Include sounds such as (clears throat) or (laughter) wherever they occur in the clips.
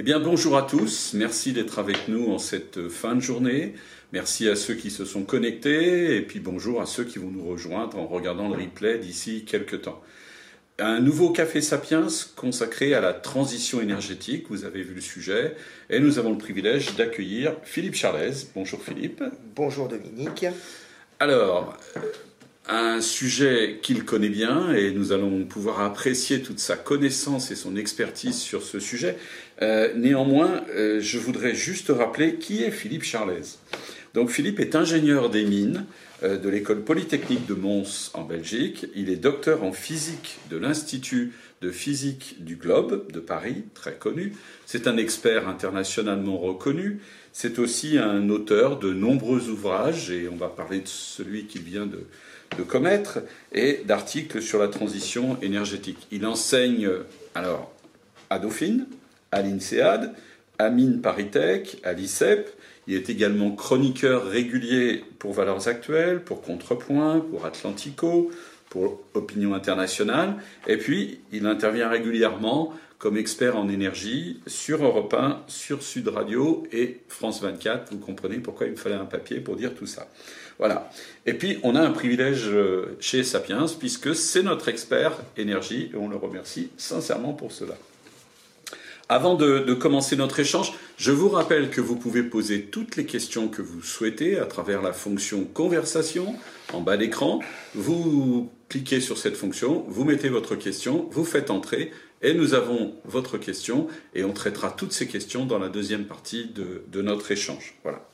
Eh bien, bonjour à tous. Merci d'être avec nous en cette fin de journée. Merci à ceux qui se sont connectés et puis bonjour à ceux qui vont nous rejoindre en regardant le replay d'ici quelques temps. Un nouveau Café Sapiens consacré à la transition énergétique, vous avez vu le sujet, et nous avons le privilège d'accueillir Philippe Charlez. Bonjour Philippe. Bonjour Dominique. Alors, un sujet qu'il connaît bien et nous allons pouvoir apprécier toute sa connaissance et son expertise sur ce sujet. Euh, néanmoins, euh, je voudrais juste rappeler qui est Philippe Charlez. Donc Philippe est ingénieur des mines euh, de l'école polytechnique de Mons en Belgique. Il est docteur en physique de l'Institut de physique du globe de Paris, très connu. C'est un expert internationalement reconnu. C'est aussi un auteur de nombreux ouvrages, et on va parler de celui qu'il vient de, de commettre et d'articles sur la transition énergétique. Il enseigne alors à Dauphine, à l'INSEAD, à Mines Paritech, à l'ICEP. Il est également chroniqueur régulier pour Valeurs Actuelles, pour Contrepoint, pour Atlantico, pour Opinion Internationale. Et puis, il intervient régulièrement comme expert en énergie sur Europe 1, sur Sud Radio et France 24. Vous comprenez pourquoi il me fallait un papier pour dire tout ça. Voilà. Et puis, on a un privilège euh, chez Sapiens, puisque c'est notre expert énergie, et on le remercie sincèrement pour cela. Avant de, commencer notre échange, je vous rappelle que vous pouvez poser toutes les questions que vous souhaitez à travers la fonction conversation en bas d'écran. Vous cliquez sur cette fonction, vous mettez votre question, vous faites entrer et nous avons votre question et on traitera toutes ces questions dans la deuxième partie de, notre échange. Voilà.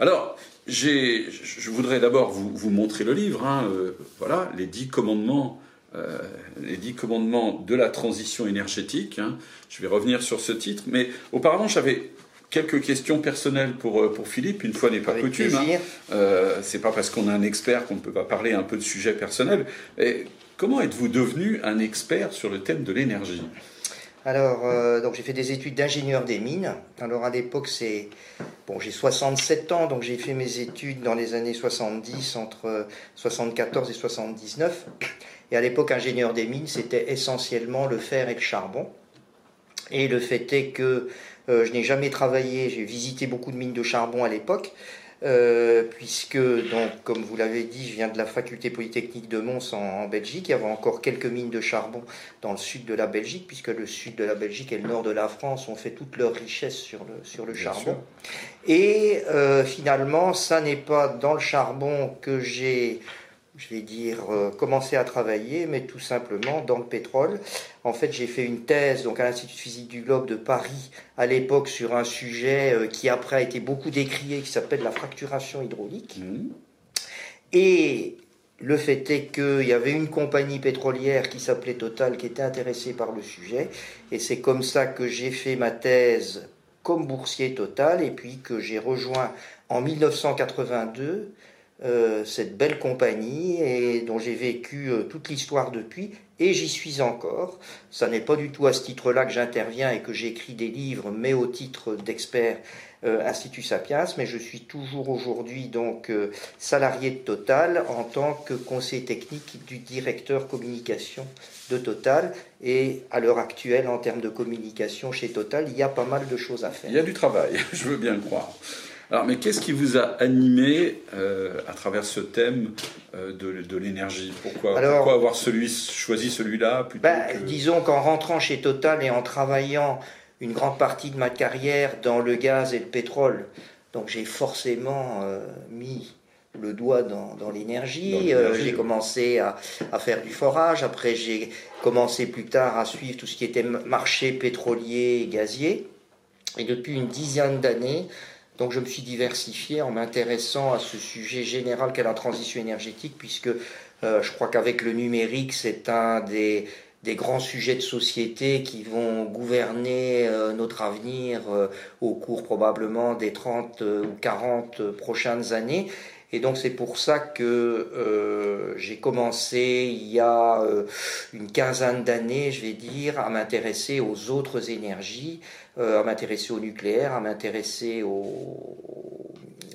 Alors, je voudrais d'abord vous, montrer le livre. Hein, euh, voilà, les dix commandements, euh, les dix commandements de la transition énergétique. Hein. Je vais revenir sur ce titre, mais auparavant, j'avais quelques questions personnelles pour, euh, pour Philippe. Une fois n'est pas coutume. Hein. C'est pas parce qu'on a un expert qu'on ne peut pas parler un peu de sujets personnels. Et comment êtes-vous devenu un expert sur le thème de l'énergie? Alors, euh, j'ai fait des études d'ingénieur des mines. Alors à l'époque, c'est bon, j'ai 67 ans, donc j'ai fait mes études dans les années 70 entre 74 et 79. Et à l'époque, ingénieur des mines, c'était essentiellement le fer et le charbon. Et le fait est que euh, je n'ai jamais travaillé, j'ai visité beaucoup de mines de charbon à l'époque, euh, puisque, donc, comme vous l'avez dit, je viens de la faculté polytechnique de Mons en, Belgique. Il y avait encore quelques mines de charbon dans le sud de la Belgique, puisque le sud de la Belgique et le nord de la France ont fait toute leur richesse sur le, sur le charbon. Et euh, finalement, ça n'est pas dans le charbon que j'ai je vais dire, euh, commencer à travailler, mais tout simplement dans le pétrole. En fait, j'ai fait une thèse donc à l'Institut de physique du globe de Paris à l'époque sur un sujet euh, qui après a été beaucoup décrié, qui s'appelle la fracturation hydraulique. Mmh. Et le fait est qu'il y avait une compagnie pétrolière qui s'appelait Total qui était intéressée par le sujet. Et c'est comme ça que j'ai fait ma thèse comme boursier Total et puis que j'ai rejoint en 1982 euh, cette belle compagnie et dont j'ai vécu euh, toute l'histoire depuis et j'y suis encore. Ça n'est pas du tout à ce titre-là que j'interviens et que j'écris des livres, mais au titre d'expert euh, Institut Sapiens, mais je suis toujours aujourd'hui donc salarié de Total en tant que conseiller technique du directeur communication de Total et à l'heure actuelle en termes de communication chez Total, il y a pas mal de choses à faire. Il y a du travail, (laughs) je veux bien le croire. Alors, mais qu'est-ce qui vous a animé euh, à travers ce thème euh, de, l'énergie? Pourquoi, avoir celui, choisi celui-là plutôt ben, Disons qu'en rentrant chez Total et en travaillant une grande partie de ma carrière dans le gaz et le pétrole, donc j'ai forcément euh, mis le doigt dans, l'énergie. j'ai commencé à, à, faire du forage. Après, j'ai commencé plus tard à suivre tout ce qui était marché pétrolier et gazier. Et depuis une dizaine d'années, donc je me suis diversifié en m'intéressant à ce sujet général qu'est la transition énergétique, puisque euh, je crois qu'avec le numérique, c'est un des, grands sujets de société qui vont gouverner euh, notre avenir euh, au cours probablement des 30 ou 40 prochaines années. Et donc c'est pour ça que j'ai commencé il y a une quinzaine d'années, je vais dire, à m'intéresser aux autres énergies, euh, à m'intéresser au nucléaire, à m'intéresser au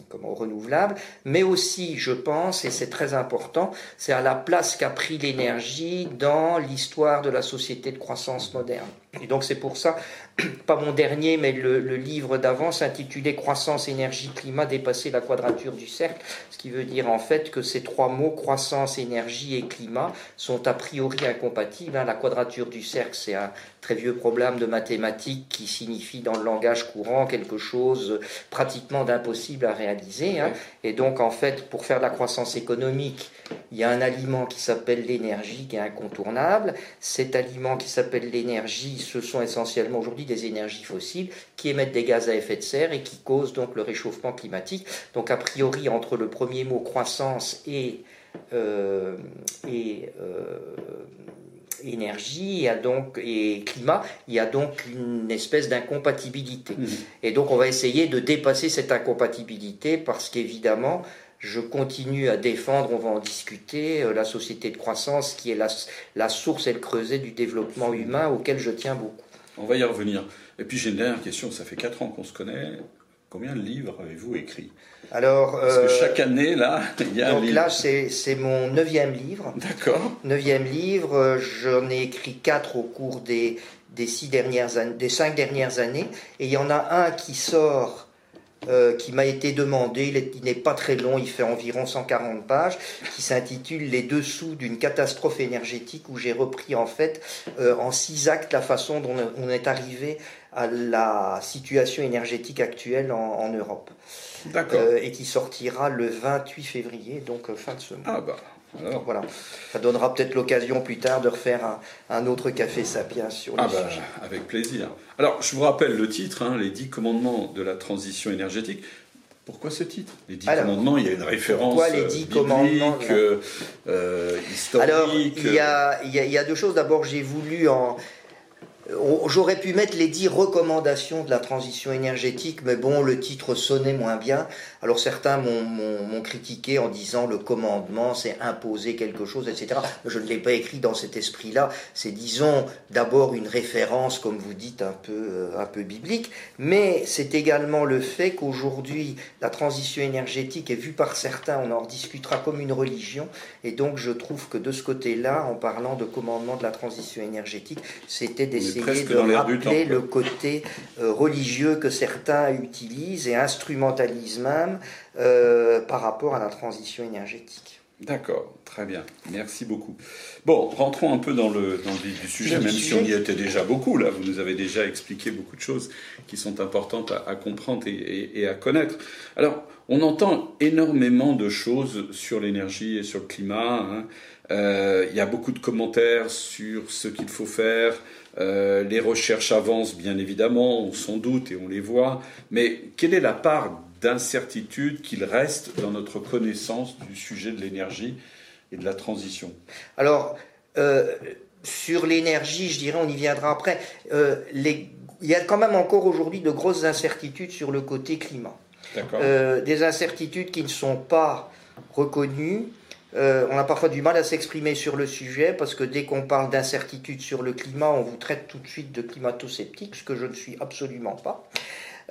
comment, renouvelable, mais aussi, je pense, et c'est très important, c'est à la place qu'a pris l'énergie dans l'histoire de la société de croissance moderne. Et donc c'est pour ça, (clears throat) pas mon dernier, mais le, livre d'avant s'intitulait Croissance, énergie, climat, dépasser la quadrature du cercle, ce qui veut dire en fait que ces trois mots, croissance, énergie et climat, sont a priori incompatibles. Hein. La quadrature du cercle, c'est un très vieux problème de mathématiques qui signifie dans le langage courant quelque chose pratiquement d'impossible à réaliser. Hein. Et donc en fait, pour faire la croissance économique, il y a un aliment qui s'appelle l'énergie qui est incontournable. Cet aliment qui s'appelle l'énergie, ce sont essentiellement aujourd'hui des énergies fossiles qui émettent des gaz à effet de serre et qui causent donc le réchauffement climatique. Donc a priori, entre le premier mot croissance et, euh, et euh, énergie donc, et climat, il y a donc une espèce d'incompatibilité. Mmh. Et donc on va essayer de dépasser cette incompatibilité parce qu'évidemment, je continue à défendre, on va en discuter, euh, la société de croissance qui est la, la source et le creuset du développement humain auquel je tiens beaucoup. On va y revenir. Et puis j'ai une dernière question, ça fait 4 ans qu'on se connaît. Combien de livres avez-vous écrit Alors, Parce que euh, chaque année, là, il y a donc là, c'est mon neuvième livre. D'accord. Neuvième livre, j'en ai écrit quatre au cours des, des, six dernières des cinq dernières années. Et il y en a un qui sort euh, qui m'a été demandé, il n'est pas très long, il fait environ 140 pages, qui s'intitule Les dessous d'une catastrophe énergétique, où j'ai repris en fait euh, en six actes la façon dont on est arrivé à la situation énergétique actuelle en, Europe. D'accord. Euh, et qui sortira le 28 février, donc fin de ce mois. Ah bah alors. Voilà. Ça donnera peut-être l'occasion plus tard de refaire un, autre café sapiens sur le ah bah, Avec plaisir. Alors, je vous rappelle le titre, hein, les dix commandements de la transition énergétique. Pourquoi ce titre? Les dix commandements, il y a une référence pourquoi les dix commandements euh, euh, historique. Alors, il y, a, il y a deux choses. D'abord, j'ai voulu en J'aurais pu mettre les dix recommandations de la transition énergétique, mais bon, le titre sonnait moins bien. Alors certains m'ont critiqué en disant le commandement, c'est imposer quelque chose, etc. Je ne l'ai pas écrit dans cet esprit-là. C'est, disons, d'abord une référence, comme vous dites, un peu, euh, un peu biblique, mais c'est également le fait qu'aujourd'hui, la transition énergétique est vue par certains, on en discutera comme une religion, et donc je trouve que de ce côté-là, en parlant de commandement de la transition énergétique, c'était des essayer de rappeler le côté euh, religieux que certains utilisent et instrumentalisent même euh, par rapport à la transition énergétique. D'accord, très bien, merci beaucoup. Bon, rentrons un peu dans le, dans le du sujet, même si on y était déjà beaucoup, là, vous nous avez déjà expliqué beaucoup de choses qui sont importantes à, comprendre et, à connaître. Alors, on entend énormément de choses sur l'énergie et sur le climat. Hein. Euh, il y a beaucoup de commentaires sur ce qu'il faut faire, euh, les recherches avancent bien évidemment, on s'en doute et on les voit, mais quelle est la part d'incertitude qu'il reste dans notre connaissance du sujet de l'énergie et de la transition? Alors, euh, sur l'énergie, je dirais, on y viendra après, euh, il y a quand même encore aujourd'hui de grosses incertitudes sur le côté climat. des incertitudes qui ne sont pas reconnues, euh, on a parfois du mal à s'exprimer sur le sujet parce que dès qu'on parle d'incertitude sur le climat, on vous traite tout de suite de climato-sceptique, ce que je ne suis absolument pas.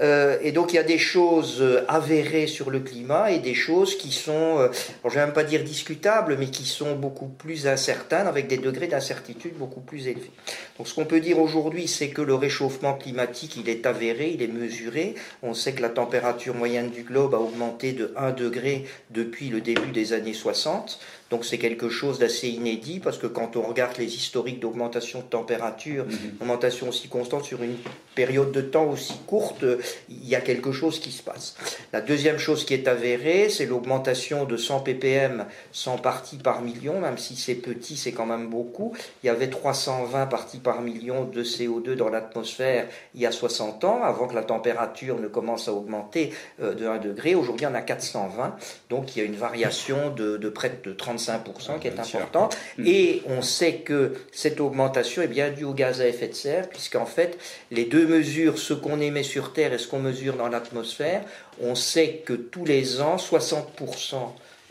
Euh, et donc il y a des choses euh, avérées sur le climat et des choses qui sont, euh, je vais même pas dire discutables, mais qui sont beaucoup plus incertaines, avec des degrés d'incertitude beaucoup plus élevés. Donc ce qu'on peut dire aujourd'hui, c'est que le réchauffement climatique, il est avéré, il est mesuré. On sait que la température moyenne du globe a augmenté de 1 degré depuis le début des années 60. Donc c'est quelque chose d'assez inédit parce que quand on regarde les historiques d'augmentation de température, mhm. augmentation aussi constante sur une période de temps aussi courte, il y a quelque chose qui se passe. La deuxième chose qui est avérée, c'est l'augmentation de 100 ppm 100 parties par million, même si c'est petit, c'est quand même beaucoup. Il y avait 320 parties par million de CO2 dans l'atmosphère il y a 60 ans, avant que la température ne commence à augmenter euh, de 1 degré. Aujourd'hui, on a 420, donc il y a une variation de, de près de 35 5% qui est importante. Mm. Et on sait que cette augmentation est bien due au gaz à effet de serre, puisqu'en fait, les deux mesures, ce qu'on émet sur Terre et ce qu'on mesure dans l'atmosphère, on sait que tous les ans, 60%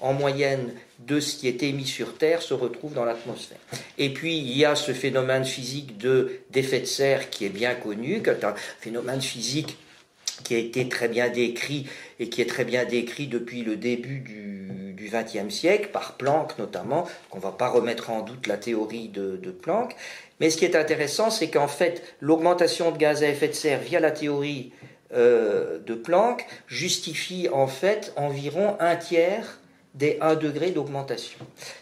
en moyenne de ce qui est émis sur Terre se retrouve dans l'atmosphère. Et puis il y a ce phénomène physique de d'effet de serre qui est bien connu, qui est un phénomène physique qui a été très bien décrit et qui est très bien décrit depuis le début du XXe siècle, par Planck notamment, qu'on ne va pas remettre en doute la théorie de, Planck. Mais ce qui est intéressant, c'est qu'en fait, l'augmentation de gaz à effet de serre via la théorie euh, de Planck justifie en fait environ un tiers des 1 degré d'augmentation.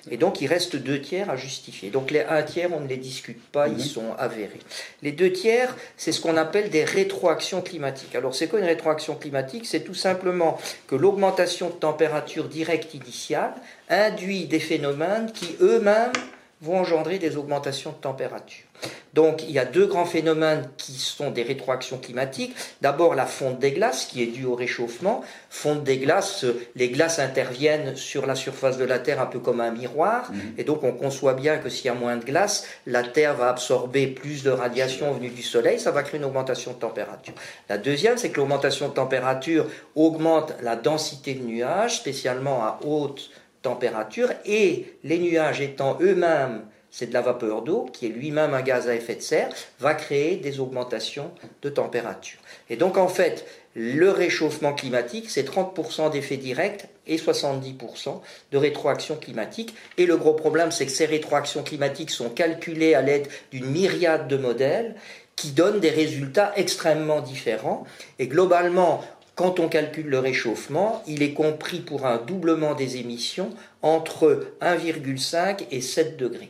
Et donc il reste 2 tiers à justifier. Donc les 1 tiers, on ne les discute pas, ils mhm. sont avérés. Les 2 tiers, c'est ce qu'on appelle des rétroactions climatiques. Alors c'est quoi une rétroaction climatique? C'est tout simplement que l'augmentation de température directe initiale induit des phénomènes qui eux-mêmes vont engendrer des augmentations de température. Donc il y a deux grands phénomènes qui sont des rétroactions climatiques. D'abord la fonte des glaces qui est due au réchauffement. Fonte des glaces, les glaces interviennent sur la surface de la Terre un peu comme un miroir. Mhm. Et donc on conçoit bien que s'il y a moins de glace, la Terre va absorber plus de radiation venue du Soleil. Ça va créer une augmentation de température. La deuxième, c'est que l'augmentation de température augmente la densité de nuages, spécialement à haute température. Et les nuages étant eux-mêmes c'est de la vapeur d'eau, qui est lui-même un gaz à effet de serre, va créer des augmentations de température. Et donc en fait, le réchauffement climatique, c'est 30% d'effets directs et 70% de rétroaction climatique. Et le gros problème, c'est que ces rétroactions climatiques sont calculées à l'aide d'une myriade de modèles qui donnent des résultats extrêmement différents. Et globalement, quand on calcule le réchauffement, il est compris pour un doublement des émissions entre 1,5 et 7 degrés.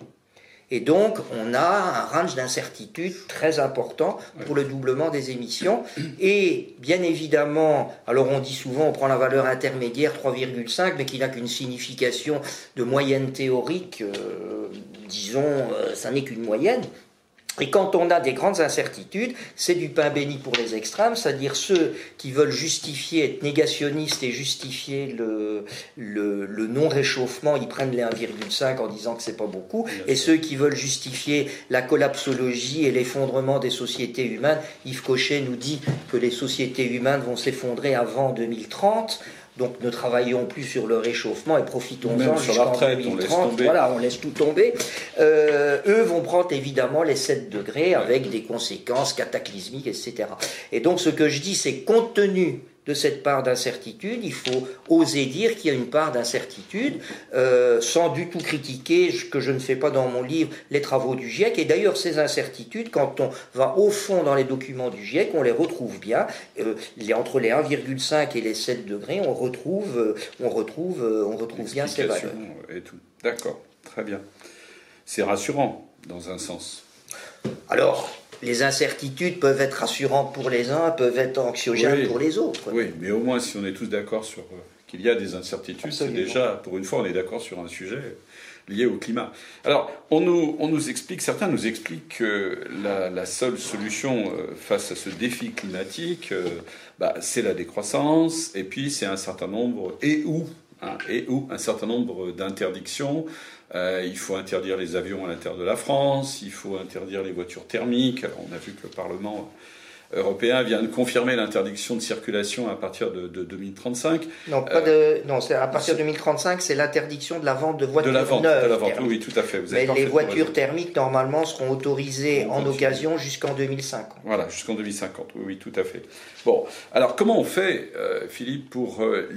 Et donc, on a un range d'incertitude très important pour le doublement des émissions. Et bien évidemment, alors on dit souvent, on prend la valeur intermédiaire 3,5, mais qui n'a qu'une signification de moyenne théorique, euh, disons, euh, ça n'est qu'une moyenne. Et quand on a des grandes incertitudes, c'est du pain béni pour les extrêmes, c'est-à-dire ceux qui veulent justifier, être négationnistes et justifier le, le, non-réchauffement, ils prennent les 1,5 en disant que c'est pas beaucoup, et ceux qui veulent justifier la collapsologie et l'effondrement des sociétés humaines, Yves Cochet nous dit que les sociétés humaines vont s'effondrer avant 2030. Donc ne travaillons plus sur le réchauffement et profitons-en jusqu'en 2030. voilà, on laisse tout tomber. Euh, eux vont prendre évidemment les 7 degrés avec des conséquences cataclysmiques, etc. Et donc ce que je dis, c'est compte tenu de cette part d'incertitude, il faut oser dire qu'il y a une part d'incertitude, euh, sans du tout critiquer, ce que je ne fais pas dans mon livre, les travaux du GIEC. Et d'ailleurs, ces incertitudes, quand on va au fond dans les documents du GIEC, on les retrouve bien. Euh, entre les 1,5 et les 7 degrés, on retrouve, euh, on retrouve, on retrouve bien ces valeurs. Et tout. D'accord, très bien. C'est rassurant, dans un sens. Alors, les incertitudes peuvent être rassurantes pour les uns, peuvent être anxiogènes pour les autres. Oui, mais au moins si on est tous d'accord sur euh, qu'il y a des incertitudes, c'est déjà, pour une fois, on est d'accord sur un sujet lié au climat. Alors, on nous, on nous explique, certains nous expliquent que la, seule solution euh, face à ce défi climatique, euh, bah, c'est la décroissance, et puis c'est un certain nombre, et où, hein, et où, un certain nombre d'interdictions euh, il faut interdire les avions à l'intérieur de la France, il faut interdire les voitures thermiques. Alors, on a vu que le Parlement européen vient de confirmer l'interdiction de circulation à partir de, 2035. Non, pas de, non à partir de 2035, c'est l'interdiction de la vente de voitures de la vente, neuves. De la vente, oui, tout à fait. Mais les voitures thermiques, normalement, seront autorisées en occasion jusqu'en 2050. Voilà, jusqu'en 2050, oui, oui, tout à fait. Bon, alors comment on fait, euh, Philippe, pour euh,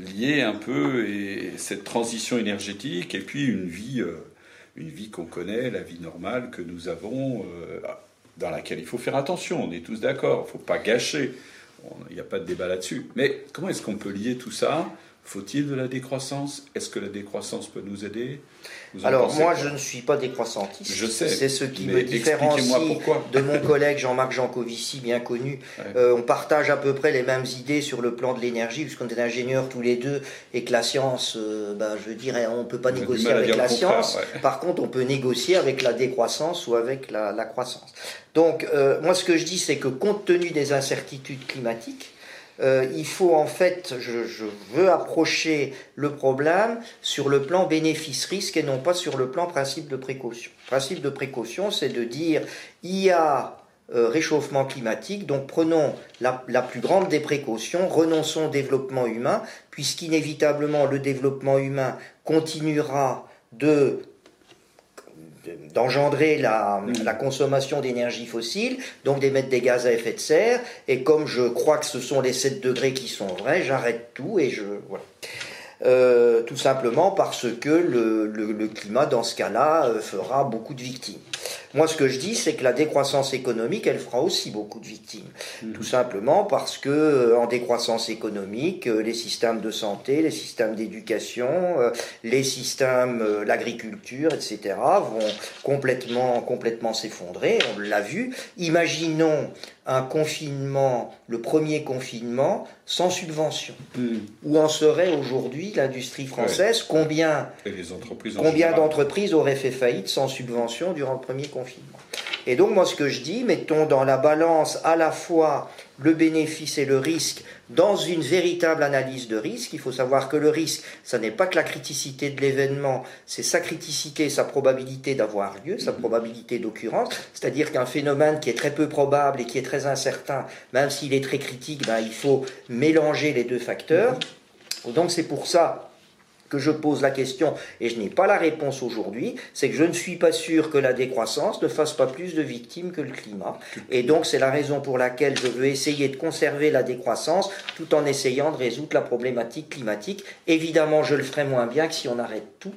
lier un peu et cette transition énergétique et puis une vie, euh, une vie qu'on connaît, la vie normale que nous avons, euh, dans laquelle il faut faire attention. On est tous d'accord, il ne faut pas gâcher. Il n'y a pas de débat là-dessus. Mais comment est-ce qu'on peut lier tout ça Faut-il de la décroissance? Est-ce que la décroissance peut nous aider? Alors moi, je ne suis pas décroissantiste. Je sais. C'est ce qui me différencie de mon collègue Jean-Marc Jancovici, bien connu. Euh, on partage à peu près les mêmes idées sur le plan de l'énergie, puisqu'on est ingénieurs tous les deux, et que la science, euh, ben, je dirais, on ne peut pas négocier avec la science. Par contre, on peut négocier avec la décroissance ou avec la, croissance. Donc, euh, moi, ce que je dis, c'est que compte tenu des incertitudes climatiques, euh, il faut en fait, je, veux approcher le problème sur le plan bénéfice-risque et non pas sur le plan principe de précaution. Principe de précaution, c'est de dire il y a euh, réchauffement climatique, donc prenons la, la, plus grande des précautions, renonçons au développement humain, puisqu'inévitablement le développement humain continuera de d'engendrer la, mm. la, consommation d'énergie fossile, donc d'émettre des gaz à effet de serre. Et comme je crois que ce sont les 7 degrés qui sont vrais, j'arrête tout et je voilà. Euh, tout simplement parce que le, le, climat, dans ce cas-là, euh, fera beaucoup de victimes. Moi, ce que je dis, c'est que la décroissance économique, elle fera aussi beaucoup de victimes. Mmh. Tout simplement parce que, euh, en décroissance économique, les systèmes de santé, les systèmes d'éducation, les systèmes, l'agriculture, etc., vont complètement, complètement s'effondrer. On l'a vu. Imaginons un confinement, le premier confinement, sans subvention. Hmm. Où en serait aujourd'hui l'industrie française? Combien, combien d'entreprises auraient fait faillite sans subvention durant le premier confinement Et donc moi ce que je dis, mettons dans la balance à la fois le bénéfice et le risque dans une véritable analyse de risque. Il faut savoir que le risque, ça n'est pas que la criticité de l'événement, c'est sa criticité, sa probabilité d'avoir lieu, sa probabilité d'occurrence. C'est-à-dire qu'un phénomène qui est très peu probable et qui est très incertain, même s'il est très critique, ben, il faut mélanger les deux facteurs. Donc c'est pour ça que je pose la question et je n'ai pas la réponse aujourd'hui, c'est que je ne suis pas sûr que la décroissance ne fasse pas plus de victimes que le climat. Et donc c'est la raison pour laquelle je veux essayer de conserver la décroissance tout en essayant de résoudre la problématique climatique. Évidemment, je le ferai moins bien que si on arrête tout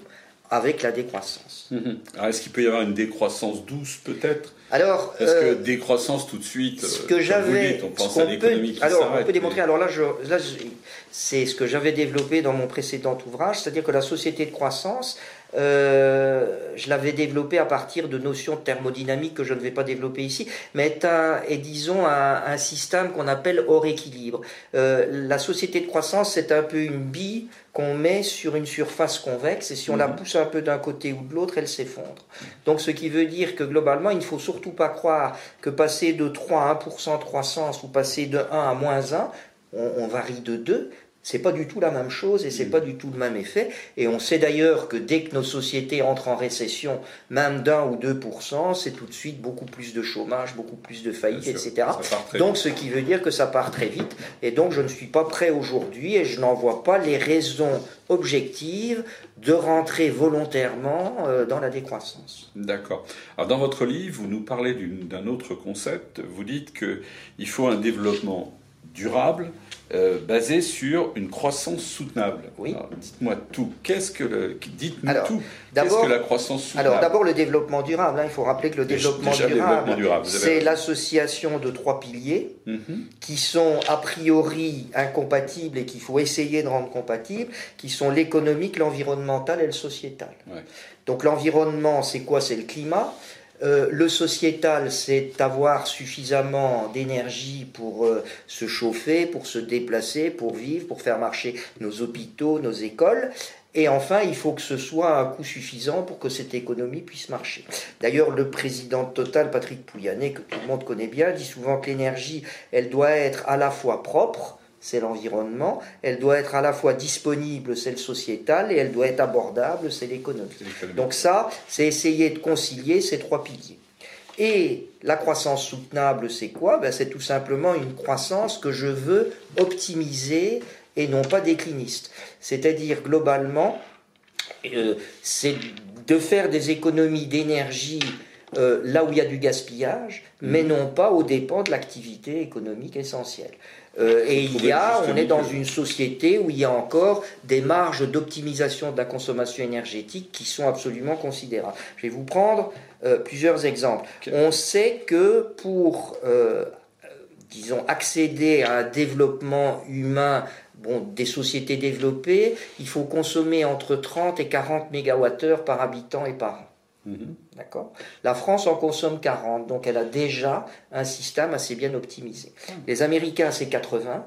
avec la décroissance. Mhm. est-ce qu'il peut y avoir une décroissance douce peut-être? Alors, parce que euh, décroissance tout de suite, ce que j'avais, on pense à l'économie qui Alors, on peut démontrer. Alors là, je, là c'est ce que j'avais développé dans mon précédent ouvrage, c'est-à-dire que la société de croissance, euh, je l'avais développé à partir de notions de thermodynamique que je ne vais pas développer ici, mais est, un, est disons un, un système qu'on appelle hors équilibre. Euh, la société de croissance, c'est un peu une bille qu'on met sur une surface convexe et si on la mhm. pousse un peu d'un côté ou de l'autre, elle s'effondre. Donc ce qui veut dire que globalement, il ne faut surtout pas croire que passer de 3 à 1% de croissance ou passer de 1 à moins 1, on, on varie de 2, c'est pas du tout la même chose et c'est mm. pas du tout le même effet. Et on sait d'ailleurs que dès que nos sociétés entrent en récession, même d'un ou deux pour cent, c'est tout de suite beaucoup plus de chômage, beaucoup plus de faillites, etc. Donc ce qui veut dire que ça part très vite. Et donc je ne suis pas prêt aujourd'hui et je n'en vois pas les raisons objectives de rentrer volontairement euh, dans la décroissance. D'accord. Alors dans votre livre, vous nous parlez d'un autre concept. Vous dites qu'il faut un développement durable euh, basé sur une croissance soutenable. Oui. Dites-moi tout. Qu'est-ce que le, dites-nous tout. Qu'est-ce que la croissance soutenable Alors d'abord le développement durable. Hein. il faut rappeler que le développement durable, c'est l'association de trois piliers mhm. qui sont a priori incompatibles et qu'il faut essayer de rendre compatibles, qui sont l'économique, l'environnemental et le sociétal. Donc l'environnement, c'est quoi? C'est le climat. Euh, le sociétal, c'est avoir suffisamment d'énergie pour euh, se chauffer, pour se déplacer, pour vivre, pour faire marcher nos hôpitaux, nos écoles. Et enfin, il faut que ce soit un coût suffisant pour que cette économie puisse marcher. D'ailleurs, le président Total, Patrick Pouyanné, que tout le monde connaît bien, dit souvent que l'énergie, elle doit être à la fois propre, c'est l'environnement, elle doit être à la fois disponible, c'est le sociétal, et elle doit être abordable, c'est l'économie. Donc ça, c'est essayer de concilier ces trois piliers. Et la croissance soutenable, c'est quoi? Ben, C'est tout simplement une croissance que je veux optimiser et non pas décliniste. C'est-à-dire, globalement, euh, c'est de faire des économies d'énergie euh, là où il y a du gaspillage, mais mmh. non pas aux dépens de l'activité économique essentielle. Euh, et il y a, on est dans une société où il y a encore des marges d'optimisation de la consommation énergétique qui sont absolument considérables. Je vais vous prendre euh, plusieurs exemples. On sait que pour, euh, disons, accéder à un développement humain Bon, des sociétés développées, il faut consommer entre 30 et 40 MWh par habitant et par an. Mhm. D'accord? La France en consomme 40, donc elle a déjà un système assez bien optimisé. Ah. Les Américains, c'est 80.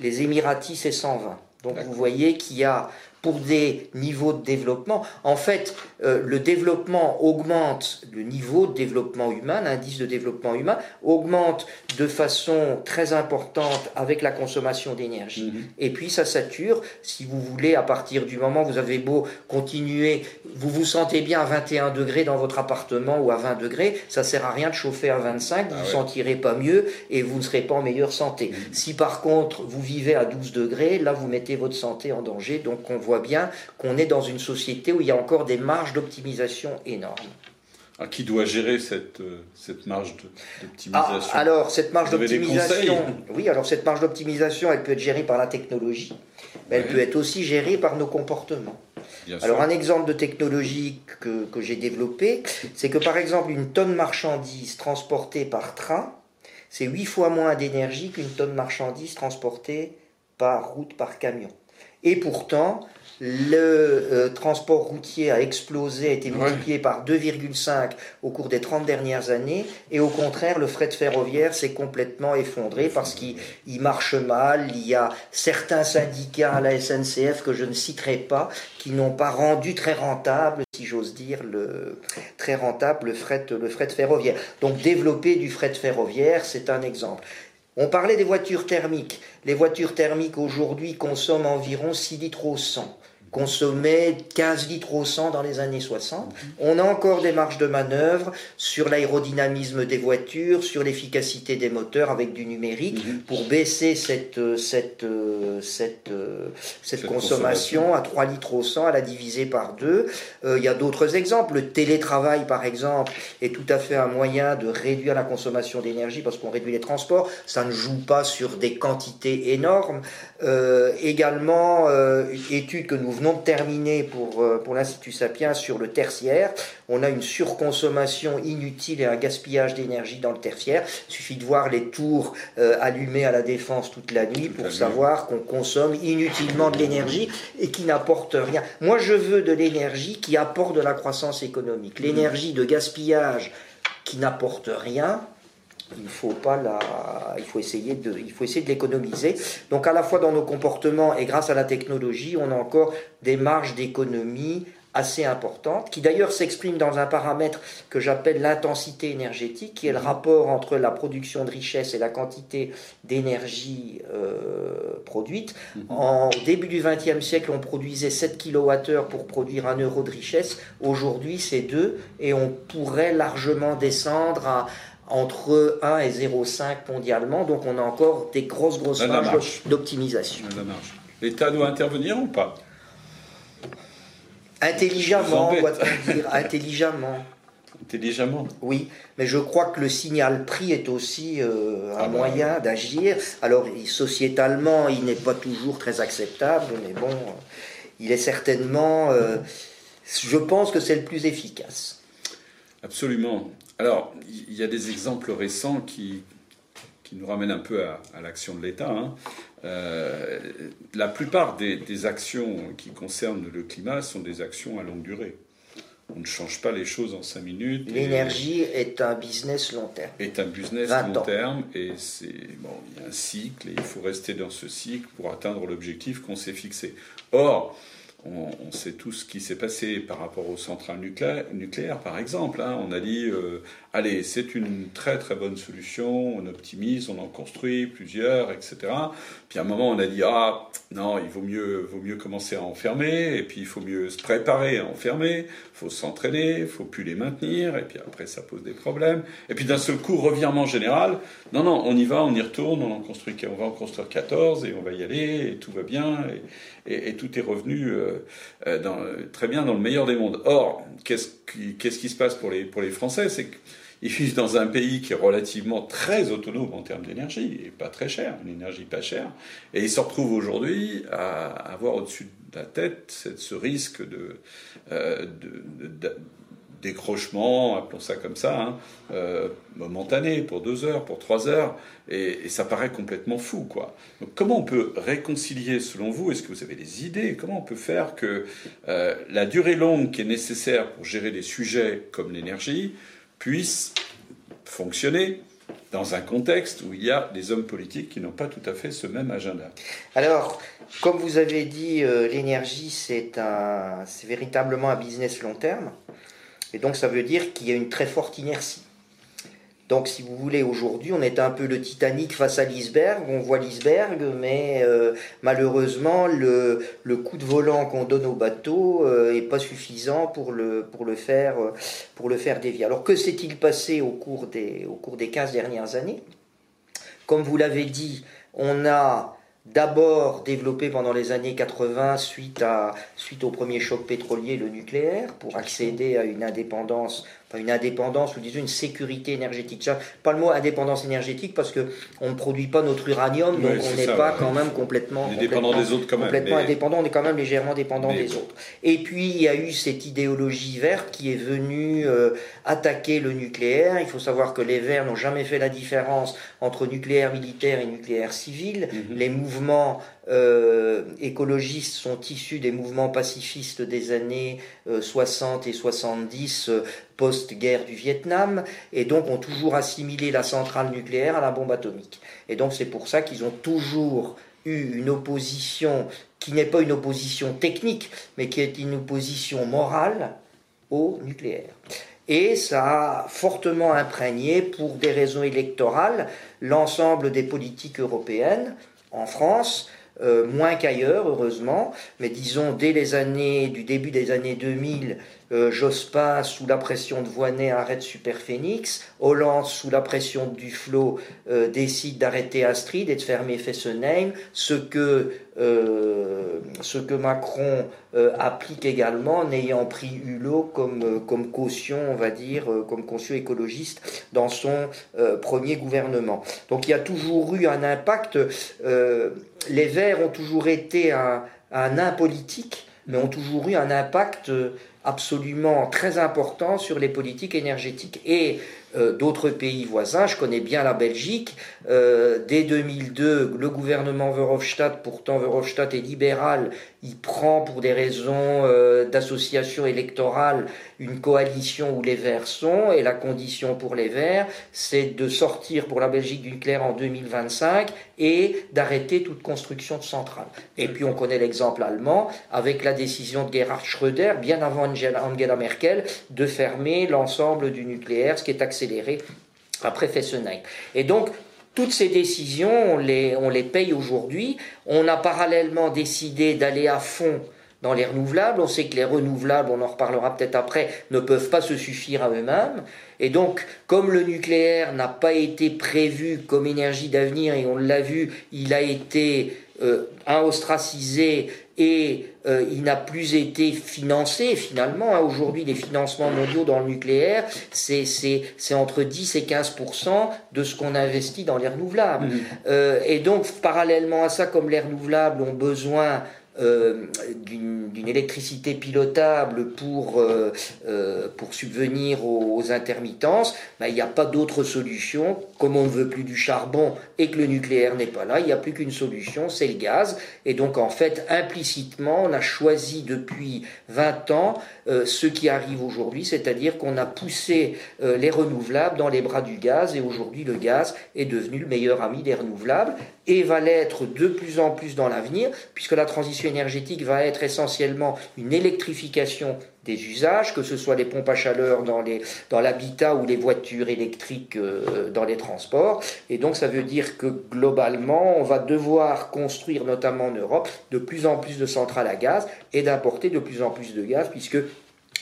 Les Émiratis, c'est 120. Donc vous voyez qu'il y a pour des niveaux de développement. En fait, euh, le développement augmente, le niveau de développement humain, l'indice de développement humain augmente de façon très importante avec la consommation d'énergie. Mhm. Et puis ça sature, si vous voulez, à partir du moment où vous avez beau continuer, vous vous sentez bien à 21 degrés dans votre appartement ou à 20 degrés, ça sert à rien de chauffer à 25, vous ne ah vous sentirez pas mieux et vous ne serez pas en meilleure santé. Mhm. Si par contre vous vivez à 12 degrés, là vous mettez votre santé en danger, donc on voit voit bien qu'on est dans une société où il y a encore des marges d'optimisation énormes. ah, qui doit gérer cette, euh, cette marge d'optimisation? Ah, Alors, cette marge d'optimisation, (laughs) oui, alors cette marge d'optimisation, elle peut être gérée par la technologie, mais elle peut être aussi gérée par nos comportements. alors, un exemple de technologie que, que j'ai développé, c'est que par exemple, une tonne marchandise transportée par train, c'est huit fois moins d'énergie qu'une tonne marchandise transportée par route, par camion. Et pourtant, le euh, transport routier a explosé, a été multiplié par 2,5 au cours des 30 dernières années, et au contraire, le fret ferroviaire s'est complètement effondré parce qu'il marche mal. Il y a certains syndicats à la SNCF que je ne citerai pas qui n'ont pas rendu très rentable, si j'ose dire, le, très rentable le fret, le fret ferroviaire. Donc développer du fret ferroviaire, c'est un exemple. On parlait des voitures thermiques. Les voitures thermiques aujourd'hui consomment environ 6 litres au 100 consommait 15 litres au 100 dans les années 60. On a encore des marges de manœuvre sur l'aérodynamisme des voitures, sur l'efficacité des moteurs avec du numérique mhm. pour baisser cette, euh, cette, euh, cette, euh, cette, consommation, à 3 litres au 100, à la diviser par deux. il y a d'autres exemples. Le télétravail, par exemple, est tout à fait un moyen de réduire la consommation d'énergie parce qu'on réduit les transports. Ça ne joue pas sur des quantités énormes. Également, étude que nous venons de terminer pour, euh, pour l'Institut Sapiens sur le tertiaire. On a une surconsommation inutile et un gaspillage d'énergie dans le tertiaire. Il suffit de voir les tours euh, allumées à la défense toute la nuit pour savoir qu'on consomme inutilement de l'énergie et qui n'apporte rien. Moi, je veux de l'énergie qui apporte de la croissance économique. L'énergie de gaspillage qui n'apporte rien, il faut pas la, il faut essayer de, il faut essayer de l'économiser. Donc à la fois dans nos comportements et grâce à la technologie, on a encore des marges d'économie assez importantes, qui d'ailleurs s'expriment dans un paramètre que j'appelle l'intensité énergétique, qui est le rapport entre la production de richesse et la quantité d'énergie euh, produite. Mhm. En début du XXe siècle, on produisait 7 kWh pour produire un euro de richesse. Aujourd'hui, c'est 2, et on pourrait largement descendre à entre 1 et 0,5 mondialement. Donc on a encore des grosses, grosses marges d'optimisation. L'État doit intervenir ou pas? Intelligemment, doit-on dire Intelligemment. Intelligemment Oui, mais je crois que le signal prix est aussi euh, un ah bah moyen d'agir. Alors, sociétalement, il n'est pas toujours très acceptable, mais bon, il est certainement. Euh, je pense que c'est le plus efficace. Absolument. Alors, il y a des exemples récents qui, qui nous ramènent un peu à, l'action de l'État. Hein. Euh, la plupart des, actions qui concernent le climat sont des actions à longue durée. On ne change pas les choses en cinq minutes. L'énergie est un business long terme. Est un business long terme et c'est bon, il y a un cycle et il faut rester dans ce cycle pour atteindre l'objectif qu'on s'est fixé. Or, on, sait tout ce qui s'est passé par rapport aux centrales nucléaires, par exemple. Hein. On a dit, euh, allez, c'est une très très bonne solution, on optimise, on en construit plusieurs, etc. Puis à un moment, on a dit, ah non, il vaut mieux, vaut mieux commencer à enfermer, et puis il faut mieux se préparer à enfermer, faut s'entraîner, faut plus les maintenir, et puis après ça pose des problèmes. Et puis d'un seul coup, revirement général, non, non, on y va, on y retourne, on en construit, on va en construire 14, et on va y aller, et tout va bien, et, tout est revenu euh, euh, dans, très bien dans le meilleur des mondes. Or, qu'est-ce qui, qui se passe pour les, pour les Français? C'est que ils vivent dans un pays qui est relativement très autonome en termes d'énergie, et pas très cher, une énergie pas chère, et ils se retrouvent aujourd'hui à avoir au-dessus de la tête ce risque de, euh, décrochement, appelons ça comme ça, hein, euh, momentané, pour deux heures, pour trois heures, et, ça paraît complètement fou, quoi. Donc comment on peut réconcilier, selon vous, est-ce que vous avez des idées, comment on peut faire que euh, la durée longue qui est nécessaire pour gérer des sujets comme l'énergie puisse fonctionner dans un contexte où il y a des hommes politiques qui n'ont pas tout à fait ce même agenda. Alors, comme vous avez dit, euh, l'énergie, c'est véritablement un business long terme. Et donc, ça veut dire qu'il y a une très forte inertie. Donc, si vous voulez, aujourd'hui, on est un peu le Titanic face à l'iceberg. On voit l'iceberg, mais euh, malheureusement, le, coup de volant qu'on donne au bateau n'est euh, pas suffisant pour le, euh, faire dévier. Alors, que s'est-il passé au cours, des, au cours des 15 dernières années? Comme vous l'avez dit, on a d'abord développé pendant les années 80 suite, à, suite au premier choc pétrolier, le nucléaire, pour accéder à une indépendance une indépendance ou disons une sécurité énergétique. Pas le mot indépendance énergétique parce que on ne produit pas notre uranium, donc on n'est pas quand même complètement, complètement des autres complètement indépendant, on est quand même légèrement dépendant des autres. Et puis il y a eu cette idéologie verte qui est venue euh, attaquer le nucléaire. Il faut savoir que les Verts n'ont jamais fait la différence entre nucléaire militaire et nucléaire civil. Mhm. Les mouvements euh, écologistes sont issus des mouvements pacifistes des années 60 euh, et 70 euh, post-guerre du Vietnam et donc ont toujours assimilé la centrale nucléaire à la bombe atomique. Et donc c'est pour ça qu'ils ont toujours eu une opposition qui n'est pas une opposition technique, mais qui est une opposition morale au nucléaire. Et ça a fortement imprégné, pour des raisons électorales, l'ensemble des politiques européennes, en France, euh, moins qu'ailleurs, heureusement, mais disons dès les années, du début des années 2000, euh, Jospin, sous la pression de Voinet, arrête Superphénix. Hollande, sous la pression de Duflo, euh, décide d'arrêter Astrid et de fermer Fessenheim. Ce que, euh, ce que Macron applique également, n'ayant pris Hulot comme, comme caution, on va dire, comme caution écologiste dans son premier gouvernement. Donc il y a toujours eu un impact. les Verts ont toujours été un, un nain politique mais ont toujours eu un impact absolument très important sur les politiques énergétiques. Et euh, d'autres pays voisins. Je connais bien la Belgique. Euh, dès 2002, le gouvernement Verhofstadt, pourtant Verhofstadt est libéral, il prend pour des raisons euh, d'association électorale une coalition où les Verts sont, et la condition pour les Verts, c'est de sortir pour la Belgique du nucléaire en 2025 et d'arrêter toute construction de centrales. Et puis on connaît l'exemple allemand avec la décision de Gerhard Schröder, bien avant Angela Merkel, de fermer l'ensemble du nucléaire, ce qui est accéléré après Fessenheim. Et donc, toutes ces décisions, on les, on les paye aujourd'hui. On a parallèlement décidé d'aller à fond dans les renouvelables. On sait que les renouvelables, on en reparlera peut-être après, ne peuvent pas se suffire à eux-mêmes. Et donc, comme le nucléaire n'a pas été prévu comme énergie d'avenir, et on l'a vu, il a été euh, ostracisé et euh, il n'a plus été financé finalement. Hein. Aujourd'hui, les financements mondiaux dans le nucléaire, c'est entre 10 et 15 de ce qu'on investit dans les renouvelables. Mmh. Euh, et donc, parallèlement à ça, comme les renouvelables ont besoin euh, d'une électricité pilotable pour, euh, euh, pour subvenir aux, intermittences, ben, il n'y a pas d'autre solution. Comme on ne veut plus du charbon et que le nucléaire n'est pas là, il n'y a plus qu'une solution, c'est le gaz. Et donc en fait, implicitement, on a choisi depuis 20 ans ce qui arrive aujourd'hui, c'est-à-dire qu'on a poussé les renouvelables dans les bras du gaz et aujourd'hui le gaz est devenu le meilleur ami des renouvelables et va l'être de plus en plus dans l'avenir, puisque la transition énergétique va être essentiellement une électrification des usages, que ce soit les pompes à chaleur dans, dans l'habitat ou les voitures électriques euh, dans les transports. Et donc ça veut dire que globalement, on va devoir construire, notamment en Europe, de plus en plus de centrales à gaz et d'importer de plus en plus de gaz, puisque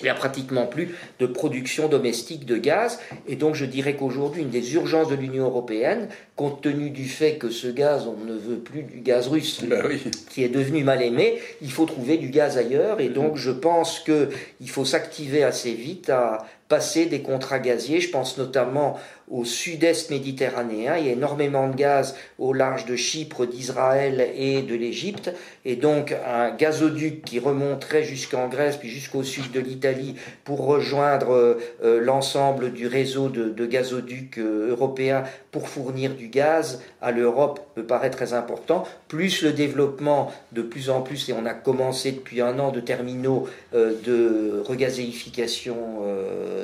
il n'y a pratiquement plus de production domestique de gaz. Et donc je dirais qu'aujourd'hui, une des urgences de l'Union européenne, compte tenu du fait que ce gaz, on ne veut plus du gaz russe, bah qui est devenu mal aimé, il faut trouver du gaz ailleurs. Et donc je pense qu'il faut s'activer assez vite à passer des contrats gaziers. Je pense notamment au sud-est méditerranéen. Il y a énormément de gaz au large de Chypre, d'Israël et de l'Égypte. Et donc un gazoduc qui remonterait jusqu'en Grèce, puis jusqu'au sud de l'Italie pour rejoindre euh, euh, l'ensemble du réseau de, gazoducs euh, européens pour fournir du gaz à l'Europe me paraît très important. Plus le développement de plus en plus, et on a commencé depuis un an, de terminaux de regazéification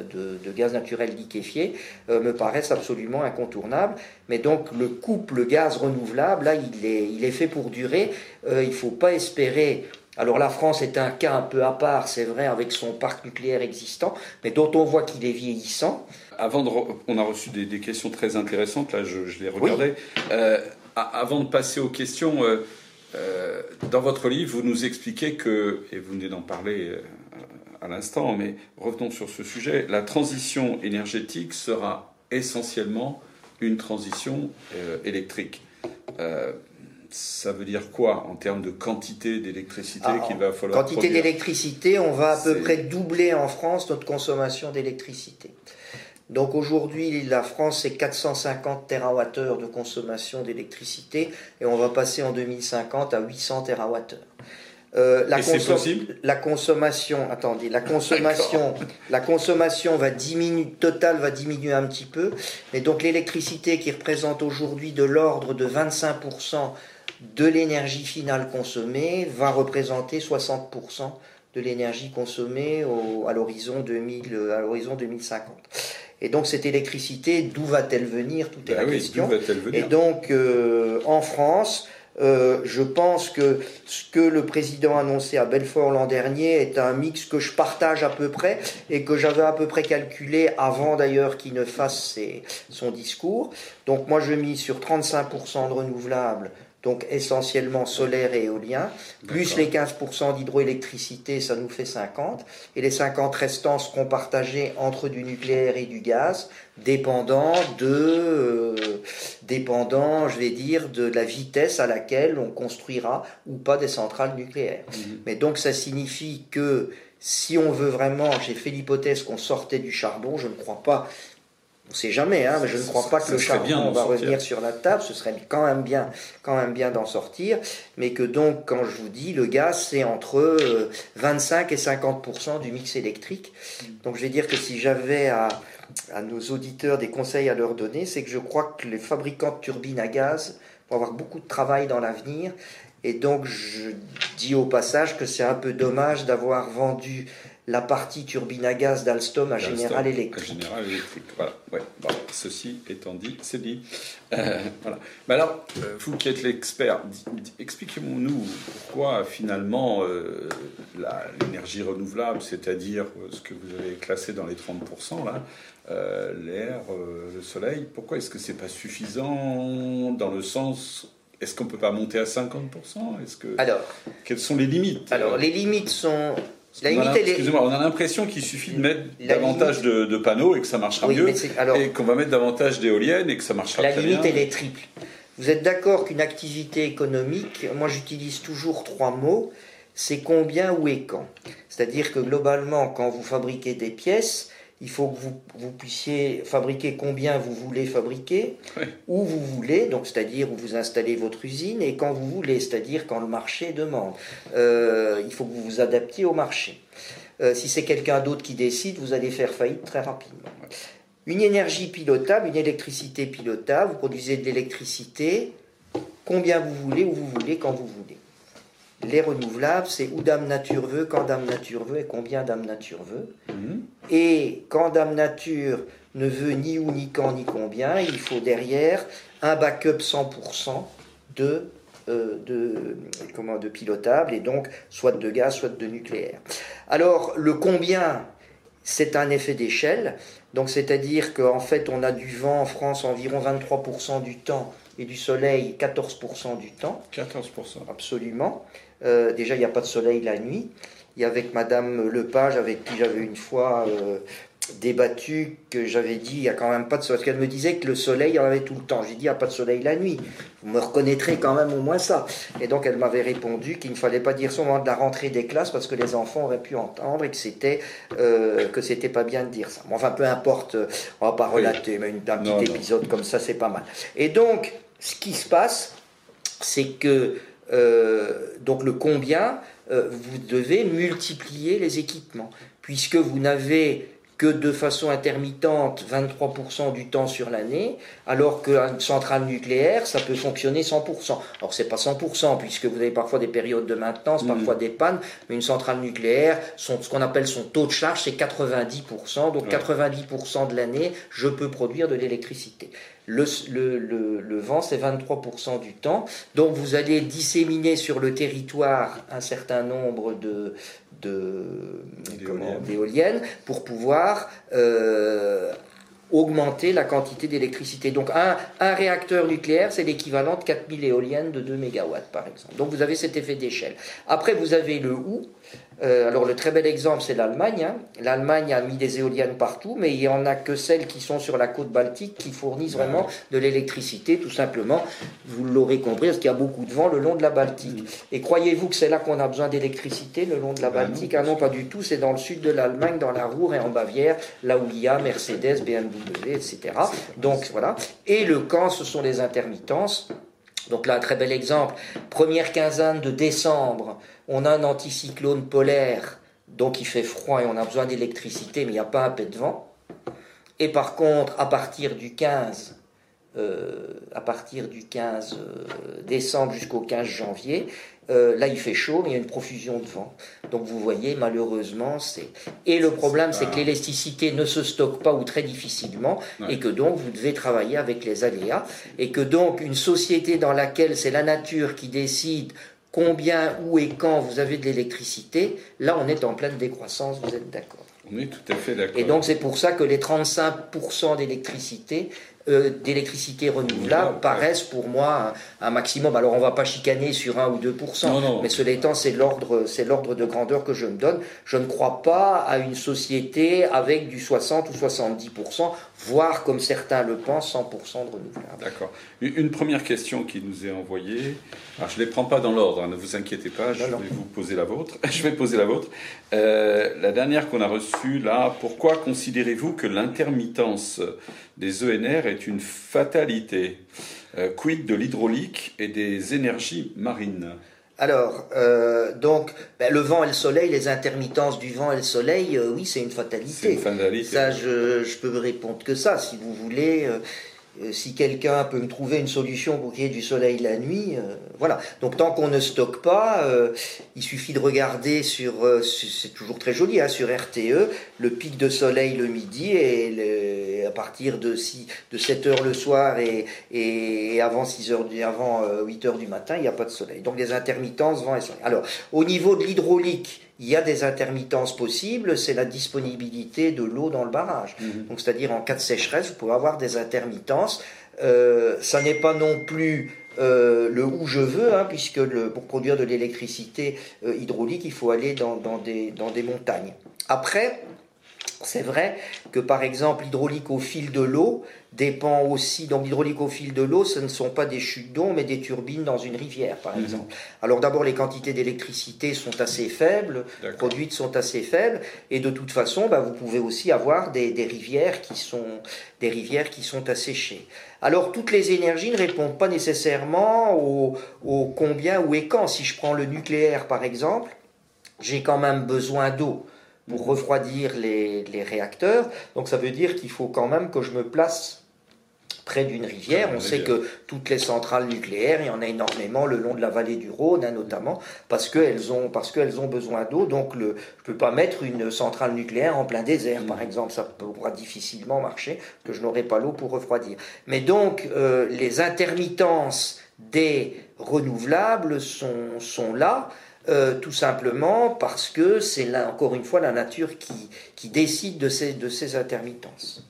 de, de, gaz naturel liquéfié, me paraît reste absolument incontournable. Mais donc le couple gaz renouvelable, là, il est, il est fait pour durer. Euh, il ne faut pas espérer. Alors la France est un cas un peu à part, c'est vrai, avec son parc nucléaire existant, mais dont on voit qu'il est vieillissant. Avant de on a reçu des, questions très intéressantes, là je, les regardais. Euh, avant de passer aux questions, euh, dans votre livre, vous nous expliquez que, et vous venez d'en parler à l'instant, mais revenons sur ce sujet, la transition énergétique sera essentiellement une transition euh, électrique. Euh, ça veut dire quoi en termes de quantité d'électricité Ah, qu'il va falloir Quantité d'électricité, on va à peu près doubler en France notre consommation d'électricité. Donc aujourd'hui, la France, c'est 450 TWh de consommation d'électricité et on va passer en 2050 à 800 TWh. Euh, la, consom- la consommation, attendez, la consommation, la consommation va diminuer, totale va diminuer un petit peu, mais donc l'électricité qui représente aujourd'hui de l'ordre de 25% de l'énergie finale consommée va représenter 60% de l'énergie consommée au- à l'horizon 2000, euh, à l'horizon 2050. Et donc cette électricité, d'où va-t-elle venir? Tout est Bah la oui, question. Et donc, euh, en France, euh, je pense que ce que le président a annoncé à Belfort l'an dernier est un mix que je partage à peu près et que j'avais à peu près calculé avant d'ailleurs qu'il ne fasse ses- son discours. Donc moi, je mise sur 35% de renouvelables, donc essentiellement solaire et éolien, plus les 15% d'hydroélectricité, ça nous fait 50, et les 50 restants seront partagés entre du nucléaire et du gaz, dépendant de, euh, dépendant, je vais dire, de la vitesse à laquelle on construira ou pas des centrales nucléaires. Mhm. Mais donc ça signifie que si on veut vraiment, j'ai fait l'hypothèse qu'on sortait du charbon, je ne crois pas, on ne sait jamais, hein, mais je ne crois pas que le charbon va revenir sur la table, ce serait quand même bien, quand même bien d'en sortir, mais que donc, quand je vous dis, le gaz, c'est entre euh, 25 et 50% du mix électrique. Donc je vais dire que si j'avais à, à nos auditeurs des conseils à leur donner, c'est que je crois que les fabricants de turbines à gaz vont avoir beaucoup de travail dans l'avenir. Et donc je dis au passage que c'est un peu dommage d'avoir vendu la partie turbine à gaz d'Alstom à General à Electric. General Electric, voilà. Ouais. Bon, ceci étant dit, c'est dit. Euh, voilà. Mais alors, euh, vous qui êtes l'expert, expliquez-nous pourquoi finalement euh, l'énergie renouvelable, c'est-à-dire ce que vous avez classé dans les 30%, là, euh, l'air, le soleil, pourquoi est-ce que c'est pas suffisant dans le sens... Est-ce qu'on peut pas monter à 50% Est-ce que Alors, quelles sont les limites? alors les limites sont... La limite, elle est- Excusez-moi, on a l'impression qu'il suffit de mettre La davantage de, de panneaux et que ça marchera Oui, mieux, alors- et qu'on va mettre davantage d'éoliennes et que ça marchera La très limite, bien. elle est triple. Vous êtes d'accord qu'une activité économique, moi j'utilise toujours trois mots, c'est combien, où et quand? C'est-à-dire que globalement, quand vous fabriquez des pièces, il faut que vous, vous puissiez fabriquer combien vous voulez fabriquer, où vous voulez, donc c'est-à-dire où vous installez votre usine, et quand vous voulez, c'est-à-dire quand le marché demande. Euh, il faut que vous vous adaptiez au marché. Euh, si c'est quelqu'un d'autre qui décide, vous allez faire faillite très rapidement. Une énergie pilotable, une électricité pilotable, vous produisez de l'électricité combien vous voulez, où vous voulez, quand vous voulez. Les renouvelables, c'est où Dame Nature veut, quand Dame Nature veut et combien Dame Nature veut. Mhm. Et quand Dame Nature ne veut ni où, ni quand, ni combien, il faut derrière un backup 100% de, euh, de, comment, de pilotable, et donc soit de gaz, soit de nucléaire. Alors, le combien, c'est un effet d'échelle. Donc, c'est-à-dire qu'en fait, on a du vent en France environ 23% du temps et du soleil 14% du temps. 14%. Absolument. Euh, déjà, il n'y a pas de soleil la nuit. Il y a avec Madame Lepage, avec qui j'avais une fois euh, débattu, que j'avais dit, il n'y a quand même pas de soleil. Parce qu'elle me disait que le soleil, il y en avait tout le temps. J'ai dit, il n'y a pas de soleil la nuit. Vous me reconnaîtrez quand même au moins ça. Et donc, elle m'avait répondu qu'il ne fallait pas dire ça au moment de la rentrée des classes, parce que les enfants auraient pu entendre et que c'était euh, que c'était pas bien de dire ça. Bon, enfin, peu importe, on va pas relater, mais un petit Non, non. épisode comme ça, c'est pas mal. Et donc, ce qui se passe, c'est que donc le combien, euh, vous devez multiplier les équipements, puisque vous n'avez que de façon intermittente 23% du temps sur l'année, alors qu'une centrale nucléaire, ça peut fonctionner 100%. Alors c'est pas 100%, puisque vous avez parfois des périodes de maintenance, parfois des pannes, mais une centrale nucléaire, son- ce qu'on appelle son taux de charge, c'est 90%. Donc Ouais. 90% de l'année, je peux produire de l'électricité. Le, le, le, le vent, c'est 23% du temps. Donc vous allez disséminer sur le territoire un certain nombre de, D'éoliennes. pour pouvoir euh, augmenter la quantité d'électricité. Donc un, un réacteur nucléaire, c'est l'équivalent de 4000 éoliennes de 2 MW par exemple. Donc vous avez cet effet d'échelle. Après, vous avez le où. Euh, alors le très bel exemple, c'est l'Allemagne. Hein. L'Allemagne a mis des éoliennes partout, mais il n'y en a que celles qui sont sur la côte baltique qui fournissent vraiment de l'électricité, tout simplement. Vous l'aurez compris, parce qu'il y a beaucoup de vent le long de la Baltique. Mm. Et croyez-vous que c'est là qu'on a besoin d'électricité, le long de la bah Baltique? Ah non, pas du tout. C'est dans le sud de l'Allemagne, dans la Ruhr et en Bavière, là où il y a Mercedes, BMW, etc. Donc voilà. Et le camp, ce sont les intermittences. Donc là, un très bel exemple. Première quinzaine de décembre, on a un anticyclone polaire, donc il fait froid et on a besoin d'électricité, mais il n'y a pas un peu de vent. Et par contre, à partir du 15, euh, à partir du 15 euh, décembre jusqu'au 15 janvier, euh, là il fait chaud, mais il y a une profusion de vent. Donc vous voyez, malheureusement, c'est. Et le problème, c'est que l'électricité ne se stocke pas ou très difficilement, et que donc vous devez travailler avec les aléas, et que donc une société dans laquelle c'est la nature qui décide combien, où et quand vous avez de l'électricité, là on est en pleine décroissance, vous êtes d'accord On est tout à fait d'accord. Et donc c'est pour ça que les 35% d'électricité, euh, d'électricité renouvelable paraissent pour moi un, maximum. Alors on ne va pas chicaner sur 1 ou 2%, mais cela étant, c'est l'ordre, c'est l'ordre de grandeur que je me donne. Je ne crois pas à une société avec du 60 ou 70%, voire comme certains le pensent, 100% de renouvelable. D'accord. Une première question qui nous est envoyée. Alors je ne les prends pas dans l'ordre, hein, ne vous inquiétez pas, je vais vous poser la vôtre. (laughs) je vais poser la vôtre. Euh, la dernière qu'on a reçue là, pourquoi considérez-vous que l'intermittence des ENR est une fatalité. Euh, quid de l'hydraulique et des énergies marines? Alors, euh, donc, ben, le vent et le soleil, les intermittences du vent et le soleil, euh, oui, c'est une fatalité. C'est une fatalité. Ça, je, je peux répondre que ça. Si vous voulez, euh, si quelqu'un peut me trouver une solution pour qu'il y ait du soleil la nuit, voilà. Donc tant qu'on ne stocke pas, il suffit de regarder sur, c'est toujours très joli, hein, sur RTE, le pic de soleil le midi et à partir de, 6, de 7 heures le soir et, et avant 6 heures, avant 8 heures du matin, il n'y a pas de soleil. Donc des intermittences, vent et soleil. Alors, au niveau de l'hydraulique, il y a des intermittences possibles, c'est la disponibilité de l'eau dans le barrage. Mhm. Donc, c'est-à-dire en cas de sécheresse, vous pouvez avoir des intermittences. Euh, ça n'est pas non plus euh, le où je veux, hein, puisque le, pour produire de l'électricité euh, hydraulique, il faut aller dans, dans, des, dans des montagnes. Après, c'est vrai que par exemple l'hydraulique au fil de l'eau dépend aussi, donc l'hydraulique au fil de l'eau, ce ne sont pas des chutes d'eau, mais des turbines dans une rivière par mhm. exemple. Alors d'abord les quantités d'électricité sont assez faibles, produites sont assez faibles, et de toute façon bah, vous pouvez aussi avoir des, rivières qui sont, des rivières qui sont asséchées. Alors toutes les énergies ne répondent pas nécessairement au, au combien, où et quand. Si je prends le nucléaire par exemple, j'ai quand même besoin d'eau pour refroidir les, réacteurs. Donc ça veut dire qu'il faut quand même que je me place près d'une rivière. On sait que toutes les centrales nucléaires, il y en a énormément le long de la vallée du Rhône, hein, notamment, parce qu'elles ont, parce qu'elles ont besoin d'eau. Donc, le, je ne peux pas mettre une centrale nucléaire en plein désert, par mm. exemple. Ça pourra difficilement marcher, que je n'aurai pas l'eau pour refroidir. Mais donc, euh, les intermittences des renouvelables sont, sont là. Euh, tout simplement parce que c'est là, encore une fois, la nature qui, qui décide de ces, de ces intermittences.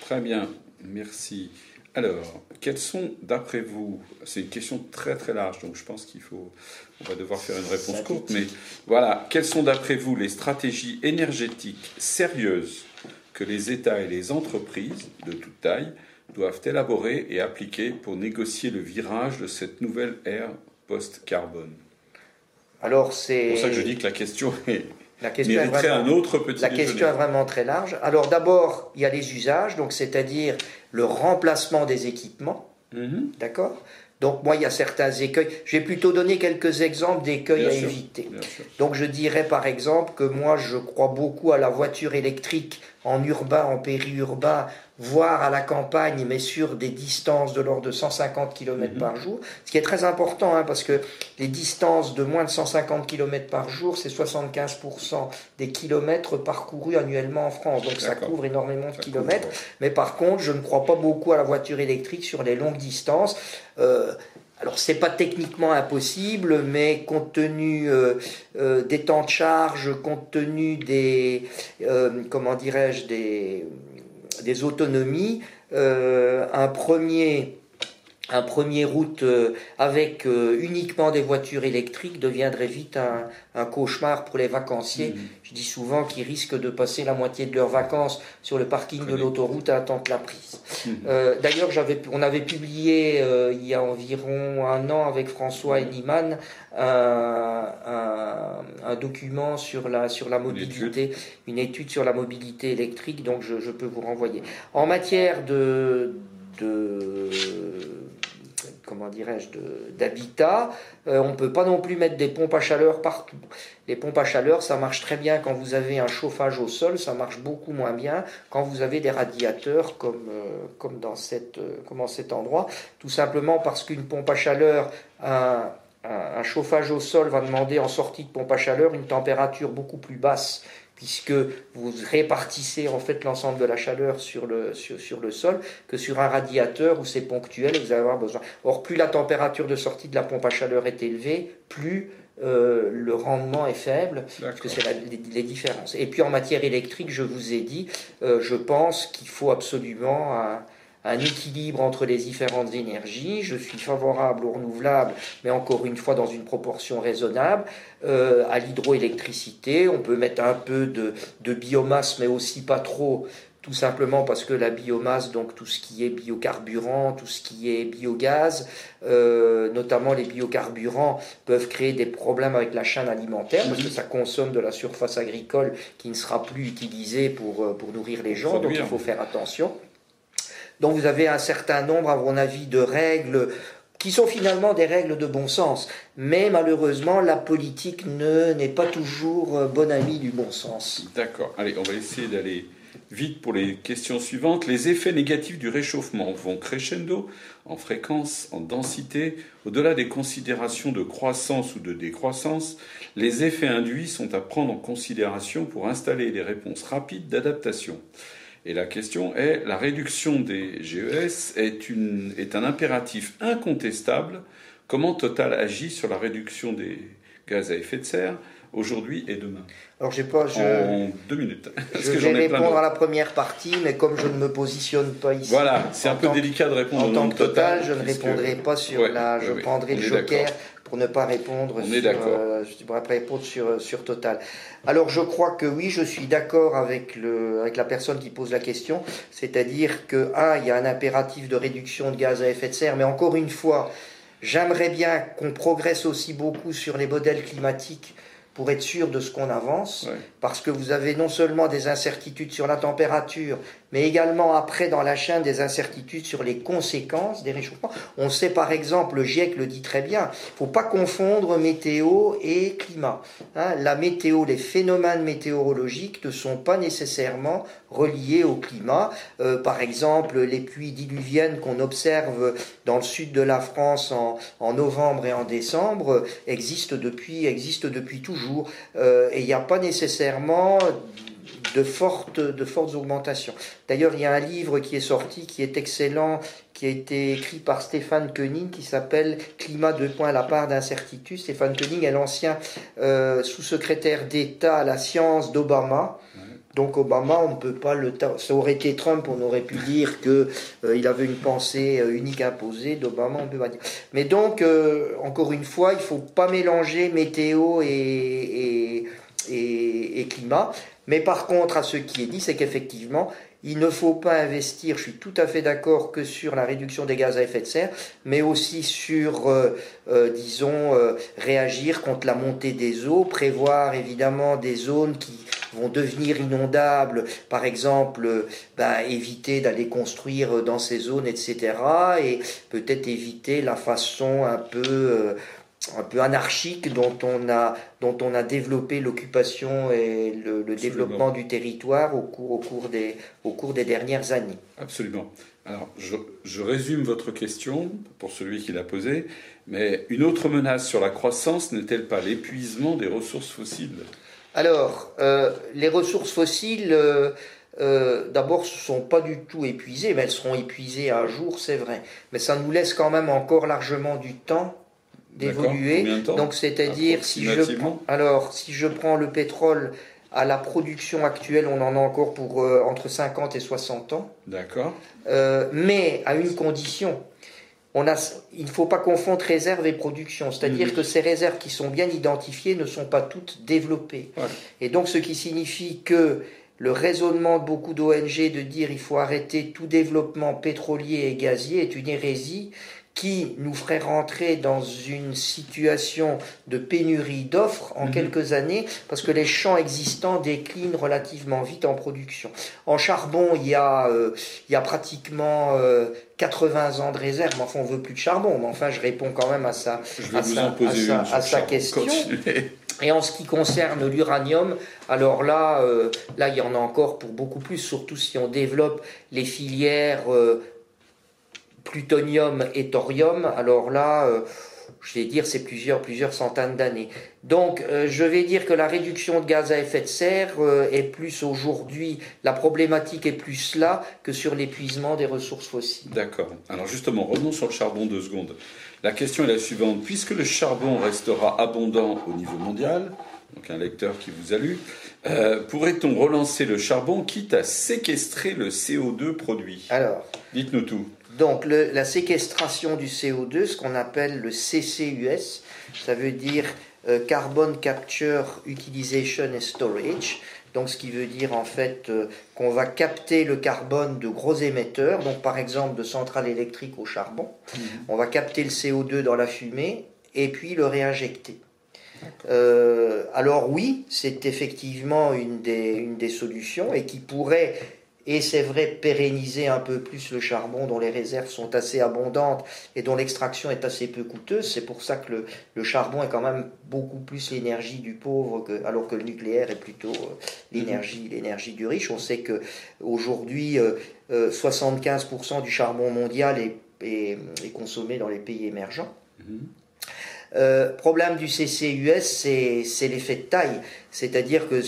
Très bien, merci. Alors, quelles sont, d'après vous, c'est une question très très large, donc je pense qu'il faut, on va devoir faire une réponse courte, mais voilà, quelles sont d'après vous les stratégies énergétiques sérieuses que les États et les entreprises de toute taille doivent élaborer et appliquer pour négocier le virage de cette nouvelle ère post-carbone? Alors c'est. pour ça que je dis que la question (laughs) est. La question est vraiment, un autre petit La question est vraiment très large. Alors d'abord, il y a les usages, donc c'est-à-dire le remplacement des équipements. Mhm. D'accord? Donc moi, il y a certains écueils. Je vais plutôt donner quelques exemples d'écueils à éviter. Donc je dirais par exemple que moi, je crois beaucoup à la voiture électrique en urbain, en périurbain, voire à la campagne, mais sur des distances de l'ordre de 150 km par mhm. jour, ce qui est très important, hein, parce que les distances de moins de 150 km par jour, c'est 75% des kilomètres parcourus annuellement en France, donc ça couvre énormément de kilomètres, mais par contre, je ne crois pas beaucoup à la voiture électrique sur les longues distances. Euh, alors c'est pas techniquement impossible, mais compte tenu euh, euh, des temps de charge, compte tenu des comment dirais-je des des autonomies, euh, un premier un premier route euh, avec euh, uniquement des voitures électriques deviendrait vite un, cauchemar pour les vacanciers. Mhm. Je dis souvent qu'ils risquent de passer la moitié de leurs vacances sur le parking de l'autoroute à attendre la prise. Mhm. Euh, d'ailleurs, on avait publié il y a environ un an avec François et Niman un, document sur la, sur la mobilité, une étude, sur la mobilité électrique, donc je, je peux vous renvoyer. En matière de, de comment dirais-je, d'habitat. Euh, on ne peut pas non plus mettre des pompes à chaleur partout. Les pompes à chaleur, ça marche très bien quand vous avez un chauffage au sol, ça marche beaucoup moins bien quand vous avez des radiateurs comme, euh, dans, cette, euh, cet endroit. Tout simplement parce qu'une pompe à chaleur, un chauffage au sol va demander en sortie de pompe à chaleur une température beaucoup plus basse puisque vous répartissez en fait l'ensemble de la chaleur sur le, sur, le sol, que sur un radiateur où c'est ponctuel et vous allez avoir besoin. Or, plus la température de sortie de la pompe à chaleur est élevée, plus euh, le rendement est faible, parce que c'est les, différences. Et puis en matière électrique, je vous ai dit, euh, je pense qu'il faut absolument un équilibre entre les différentes énergies. Je suis favorable aux renouvelables, mais encore une fois dans une proportion raisonnable. Euh, à l'hydroélectricité, on peut mettre un peu de, biomasse, mais aussi pas trop, tout simplement parce que la biomasse, donc tout ce qui est biocarburant, tout ce qui est biogaz, euh, notamment les biocarburants, peuvent créer des problèmes avec la chaîne alimentaire parce que ça consomme de la surface agricole qui ne sera plus utilisée pour, euh, pour nourrir les gens, donc il faut faire attention. Donc vous avez un certain nombre, à mon avis, de règles qui sont finalement des règles de bon sens. Mais malheureusement, la politique ne n'est pas toujours euh, bon ami du bon sens. D'accord. Allez, on va essayer d'aller vite pour les questions suivantes. Les effets négatifs du réchauffement vont crescendo en fréquence, en densité. Au-delà des considérations de croissance ou de décroissance, les effets induits sont à prendre en considération pour installer des réponses rapides d'adaptation. Et la question est, la réduction des GES est, une, est un impératif incontestable. Comment Total agit sur la réduction des gaz à effet de serre aujourd'hui et demain? Alors, j'ai pas. En deux minutes. je vais répondre à la première partie, mais comme je ne me positionne pas ici. Voilà, c'est un peu délicat de répondre en tant que Total. je ne répondrai pas sur la. Je prendrai le joker pour ne pas répondre On sur, est euh, répondre sur, sur Total. Alors je crois que oui, je suis d'accord avec, le, avec la personne qui pose la question, c'est-à-dire que, un, il y a un impératif de réduction de gaz à effet de serre, mais encore une fois, j'aimerais bien qu'on progresse aussi beaucoup sur les modèles climatiques pour être sûr de ce qu'on avance, parce que vous avez non seulement des incertitudes sur la température, mais également après dans la chaîne des incertitudes sur les conséquences des réchauffements. On sait par exemple, le GIEC le dit très bien, faut pas confondre météo et climat. Hein, la météo, les phénomènes météorologiques ne sont pas nécessairement reliés au climat. Euh, par exemple, les pluies diluviennes qu'on observe dans le sud de la France en, en novembre et en décembre existent depuis, existent depuis toujours. Euh, et il n'y a pas nécessairement de fortes, de fortes augmentations. D'ailleurs, il y a un livre qui est sorti, qui est excellent, qui a été écrit par Stéphane Koenig, qui s'appelle Climat de points à la part d'incertitude. Stéphane Koenig est l'ancien euh, sous-secrétaire d'État à la science d'Obama. Donc Obama, on ne peut pas le... Ça aurait été Trump, on aurait pu dire qu'il euh, avait une pensée euh, unique imposée. D'Obama, on peut pas dire. Mais donc, encore une fois, il ne faut pas mélanger météo et, et, climat. Mais par contre, à ce qui est dit, c'est qu'effectivement, il ne faut pas investir, je suis tout à fait d'accord, que sur la réduction des gaz à effet de serre, mais aussi sur, euh, euh, disons, euh, réagir contre la montée des eaux, prévoir évidemment des zones qui vont devenir inondables, par exemple, ben, éviter d'aller construire dans ces zones, etc., et peut-être éviter la façon un peu un peu anarchique dont on a, dont on a développé l'occupation et le, développement du territoire au cours, au, cours des, au cours des dernières années. Absolument. Alors, je, je résume votre question pour celui qui l'a posée, mais une autre menace sur la croissance n'est-elle pas l'épuisement des ressources fossiles? Alors, euh, les ressources fossiles, euh, euh, d'abord, ne sont pas du tout épuisées, mais elles seront épuisées un jour, c'est vrai. Mais ça nous laisse quand même encore largement du temps d'évoluer. Donc c'est-à-dire si je alors si je prends le pétrole à la production actuelle, on en a encore pour euh, entre 50 et 60 ans. D'accord. Euh, mais à une condition, on a, il ne faut pas confondre réserve et production. C'est-à-dire que ces réserves qui sont bien identifiées ne sont pas toutes développées. Et donc, ce qui signifie que le raisonnement de beaucoup d'ONG de dire il faut arrêter tout développement pétrolier et gazier est une hérésie qui nous ferait rentrer dans une situation de pénurie d'offres en mhm. quelques années, parce que les champs existants déclinent relativement vite en production. En charbon, il y a, euh, il y a pratiquement 80 euh, ans de réserve, mais enfin on veut plus de charbon, mais enfin je réponds quand même à sa, à sa, question. Et en ce qui concerne l'uranium, alors là, euh, là, il y en a encore pour beaucoup plus, surtout si on développe les filières plutonium et thorium, alors là, euh, je vais dire, c'est plusieurs, plusieurs centaines d'années. Donc, euh, je vais dire que la réduction de gaz à effet de serre euh, est plus aujourd'hui, la problématique est plus là que sur l'épuisement des ressources fossiles. D'accord. Alors justement, revenons sur le charbon deux secondes. La question est la suivante. Puisque le charbon restera abondant au niveau mondial, donc un lecteur qui vous a lu, pourrait-on relancer le charbon quitte à séquestrer le CO2 produit? Alors, dites-nous tout. Donc la séquestration du CO2, ce qu'on appelle le CCUS, ça veut dire euh, Carbon Capture Utilisation and Storage. Donc ce qui veut dire en fait euh, qu'on va capter le carbone de gros émetteurs, donc par exemple de centrales électriques au charbon. Mhm. On va capter le CO2 dans la fumée et puis le réinjecter. Euh, alors oui, c'est effectivement une des, une des solutions et qui pourrait et c'est vrai pérenniser un peu plus le charbon dont les réserves sont assez abondantes et dont l'extraction est assez peu coûteuse. C'est pour ça que le, charbon est quand même beaucoup plus l'énergie du pauvre, que, alors que le nucléaire est plutôt euh, l'énergie, l'énergie du riche. On sait que aujourd'hui, 75% euh, euh, du charbon mondial est, consommé dans les pays émergents. Mm-hmm. problème du CCUS, c'est l'effet de taille. C'est-à-dire que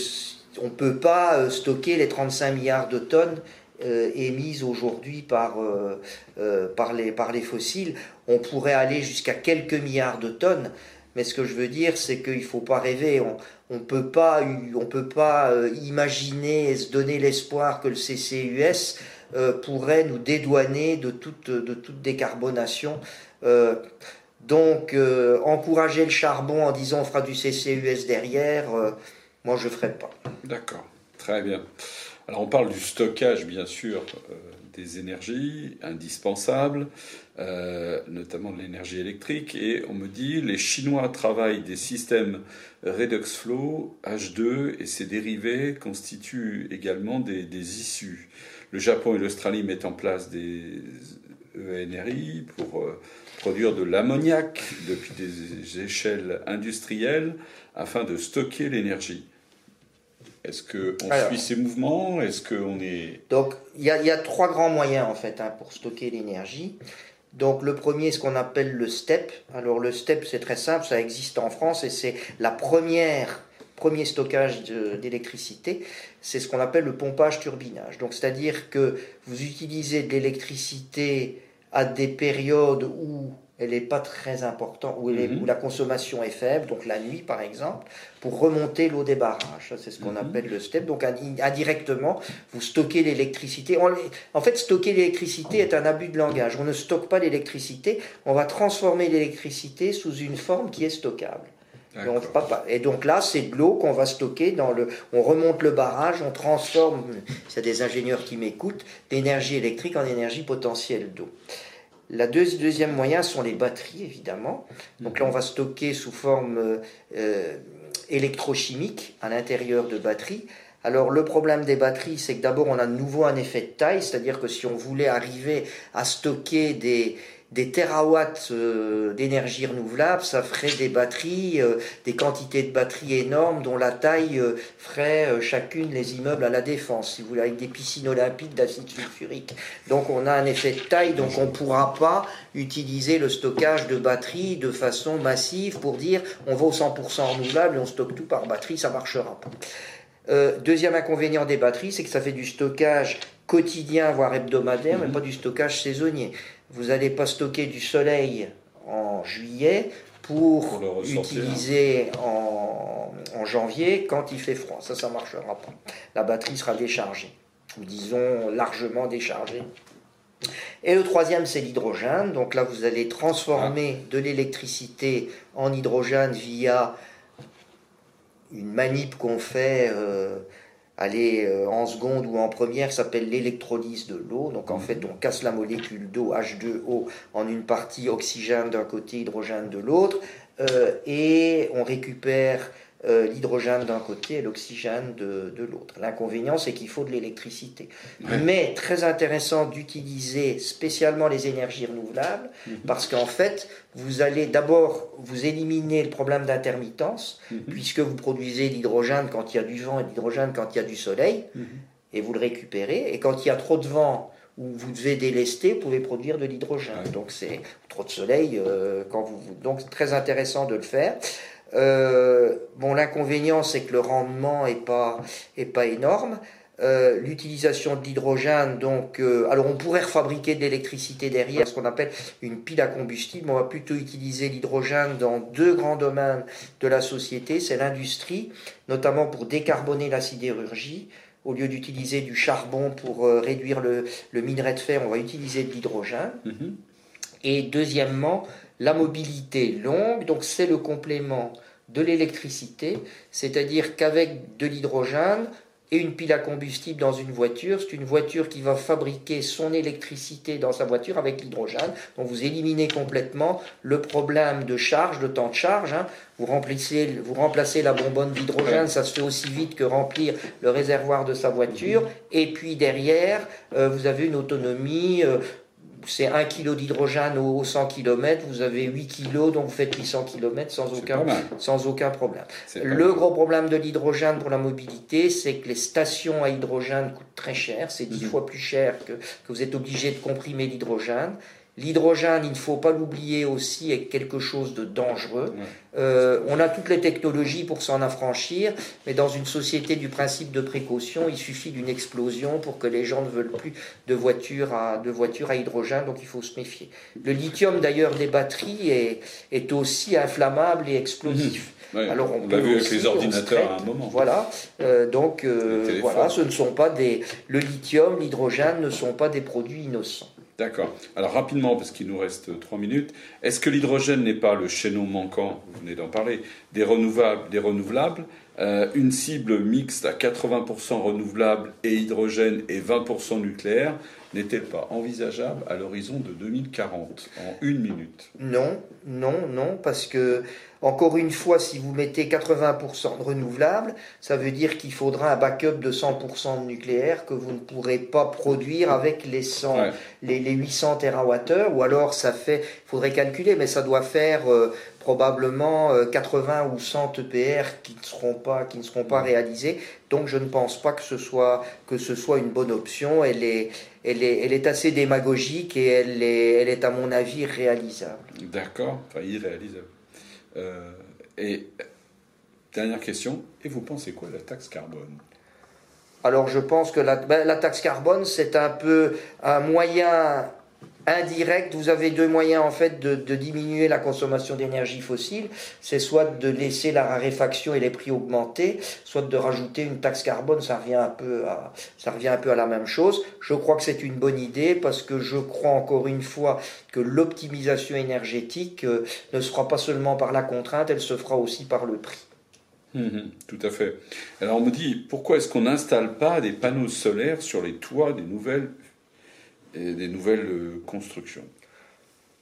on ne peut pas euh, stocker les 35 milliards de tonnes euh, émises aujourd'hui par, euh, par, les, fossiles. On pourrait aller jusqu'à quelques milliards de tonnes. Mais ce que je veux dire, c'est qu'il ne faut pas rêver. On ne peut pas, on peut pas imaginer et se donner l'espoir que le CCUS pourrait nous dédouaner de toute, de toute décarbonation. donc, encourager le charbon en disant on fera du CCUS derrière, moi, je ne ferai pas. D'accord, très bien. Alors, on parle du stockage, bien sûr, euh, des énergies indispensables, euh, notamment de l'énergie électrique. Et on me dit, les Chinois travaillent des systèmes Redox Flow, H2 et ses dérivés constituent également des, des issues. Le Japon et l'Australie mettent en place des ENRI pour euh, produire de l'ammoniac depuis des échelles industrielles afin de stocker l'énergie. Est-ce qu'on suit ces mouvements? Est-ce qu'on est... Donc, il y, a, trois grands moyens, en fait, hein, pour stocker l'énergie. Donc, le premier, ce qu'on appelle le STEP. Alors, le STEP, c'est très simple, ça existe en France et c'est la première premier stockage d'électricité, c'est ce qu'on appelle le pompage-turbinage. Donc, c'est-à-dire que vous utilisez de l'électricité à des périodes où elle n'est pas très importante, mhm. où, la consommation est faible, donc la nuit par exemple, pour remonter l'eau des barrages. C'est ce qu'on mhm. appelle le step. Donc indirectement, vous stockez l'électricité. En fait, stocker l'électricité est un abus de langage. On ne stocke pas l'électricité, on va transformer l'électricité sous une forme qui est stockable. Et donc là, c'est de l'eau qu'on va stocker dans le. On remonte le barrage, on transforme, a des ingénieurs qui m'écoutent, d'énergie électrique en énergie potentielle d'eau. La deuxième moyen sont les batteries, évidemment. Donc là, on va stocker sous forme euh, euh, électrochimique à l'intérieur de batteries. Alors le problème des batteries, c'est que d'abord on a de nouveau un effet de taille, c'est-à-dire que si on voulait arriver à stocker des, des terawatts euh, d'énergie renouvelable, ça ferait des batteries, euh, des quantités de batteries énormes dont la taille euh, ferait chacune les immeubles à la défense, si vous voulez, avec des piscines olympiques d'acide sulfurique. Donc on a un effet de taille, donc on ne pourra pas utiliser le stockage de batteries de façon massive pour dire on va au 100% renouvelable et on stocke tout par batterie, ça marchera pas. deuxième inconvénient des batteries, c'est que ça fait du stockage quotidien, voire hebdomadaire, mais mhm. pas du stockage saisonnier. Vous n'allez pas stocker du soleil en juillet pour, utiliser en, janvier quand il fait froid. Ça, ça ne marchera pas. La batterie sera déchargée, ou disons largement déchargée. Et le troisième, c'est l'hydrogène. Donc là, vous allez transformer de l'électricité en hydrogène via une manip qu'on fait euh, aller euh, en seconde ou en première s'appelle l'électrolyse de l'eau. Donc en fait, on casse la molécule d'eau H2O en une partie oxygène d'un côté, hydrogène de l'autre, euh, et on récupère euh, l'hydrogène d'un côté et l'oxygène de, de l'autre. L'inconvénient, c'est qu'il faut de l'électricité. Mais très intéressant d'utiliser spécialement les énergies renouvelables, mhm. parce qu'en fait, vous allez d'abord vous éliminer le problème d'intermittence, mhm. puisque vous produisez l'hydrogène quand il y a du vent et l'hydrogène quand il y a du soleil, mhm. et vous le récupérez. Et quand il y a trop de vent, ou vous devez délester, vous pouvez produire de l'hydrogène. Donc c'est trop de soleil euh, quand vous donc très intéressant de le faire. Euh, bon, l'inconvénient, c'est que le rendement n'est pas, est pas énorme. Euh, l'utilisation de l'hydrogène, donc, euh, alors on pourrait refabriquer de l'électricité derrière, ce qu'on appelle une pile à combustible. On va plutôt utiliser l'hydrogène dans deux grands domaines de la société, c'est l'industrie, notamment pour décarboner la sidérurgie. Au lieu d'utiliser du charbon pour réduire le, le, minerai de fer, on va utiliser de l'hydrogène. Mm-hmm. Et deuxièmement, la mobilité longue, donc c'est le complément de l'électricité, c'est-à-dire qu'avec de l'hydrogène et une pile à combustible dans une voiture, c'est une voiture qui va fabriquer son électricité dans sa voiture avec l'hydrogène. Donc vous éliminez complètement le problème de charge, de temps de charge. Hein. Vous, remplissez, vous remplacez la bonbonne d'hydrogène, ça se fait aussi vite que remplir le réservoir de sa voiture. Et puis derrière, euh, vous avez une autonomie. Euh, c'est 1 kg d'hydrogène aux 100 km, vous avez 8 kg, donc vous faites 800 km sans aucun, sans aucun problème. Le gros problème de l'hydrogène pour la mobilité, c'est que les stations à hydrogène coûtent très cher, c'est 10 mhm. fois plus cher que, que vous êtes obligé de comprimer l'hydrogène. L'hydrogène, il ne faut pas l'oublier aussi, est quelque chose de dangereux. Euh, on a toutes les technologies pour s'en affranchir, mais dans une société du principe de précaution, il suffit d'une explosion pour que les gens ne veulent plus de voitures à, de voitures à hydrogène, donc il faut se méfier. Le lithium, d'ailleurs, des batteries est, est aussi inflammable et explosif. Mmh. Alors on, l'a vu avec les ordinateurs à un moment. Voilà, euh, donc euh, voilà, ce ne sont pas des, le lithium, l'hydrogène ne sont pas des produits innocents. D'accord. Alors rapidement, parce qu'il nous reste trois minutes, est-ce que l'hydrogène n'est pas le chaînon manquant, vous venez d'en parler, des renouvelables, des renouvelables euh, une cible mixte à 80% renouvelable et hydrogène et 20% nucléaire n'est-elle pas envisageable à l'horizon de 2040 en une minute? Non, non, non, parce que encore une fois, si vous mettez 80% de renouvelables, ça veut dire qu'il faudra un backup de 100% de nucléaire que vous ne pourrez pas produire avec les, 100, les, 800 TWh, ou alors ça fait, il faudrait calculer, mais ça doit faire euh, probablement 80 euh, ou 100 EPR qui ne seront pas, qui ne seront pas réalisés. Donc je ne pense pas que ce soit, que ce soit une bonne option. Elle est, elle est, elle est assez démagogique et elle est, elle est à mon avis réalisable. D'accord, enfin irréalisable. Euh, et dernière question, et vous pensez quoi de la taxe carbone? Alors je pense que ben, la taxe carbone, c'est un peu un moyen indirect, vous avez deux moyens en fait de, diminuer la consommation d'énergie fossile, c'est soit de laisser la raréfaction et les prix augmenter, soit de rajouter une taxe carbone, ça revient un peu à, ça revient un peu à la même chose. Je crois que c'est une bonne idée parce que je crois encore une fois que l'optimisation énergétique euh, ne se fera pas seulement par la contrainte, elle se fera aussi par le prix. Mmh tout à fait. Alors on me dit, pourquoi est-ce qu'on n'installe pas des panneaux solaires sur les toits des nouvelles et des nouvelles euh, constructions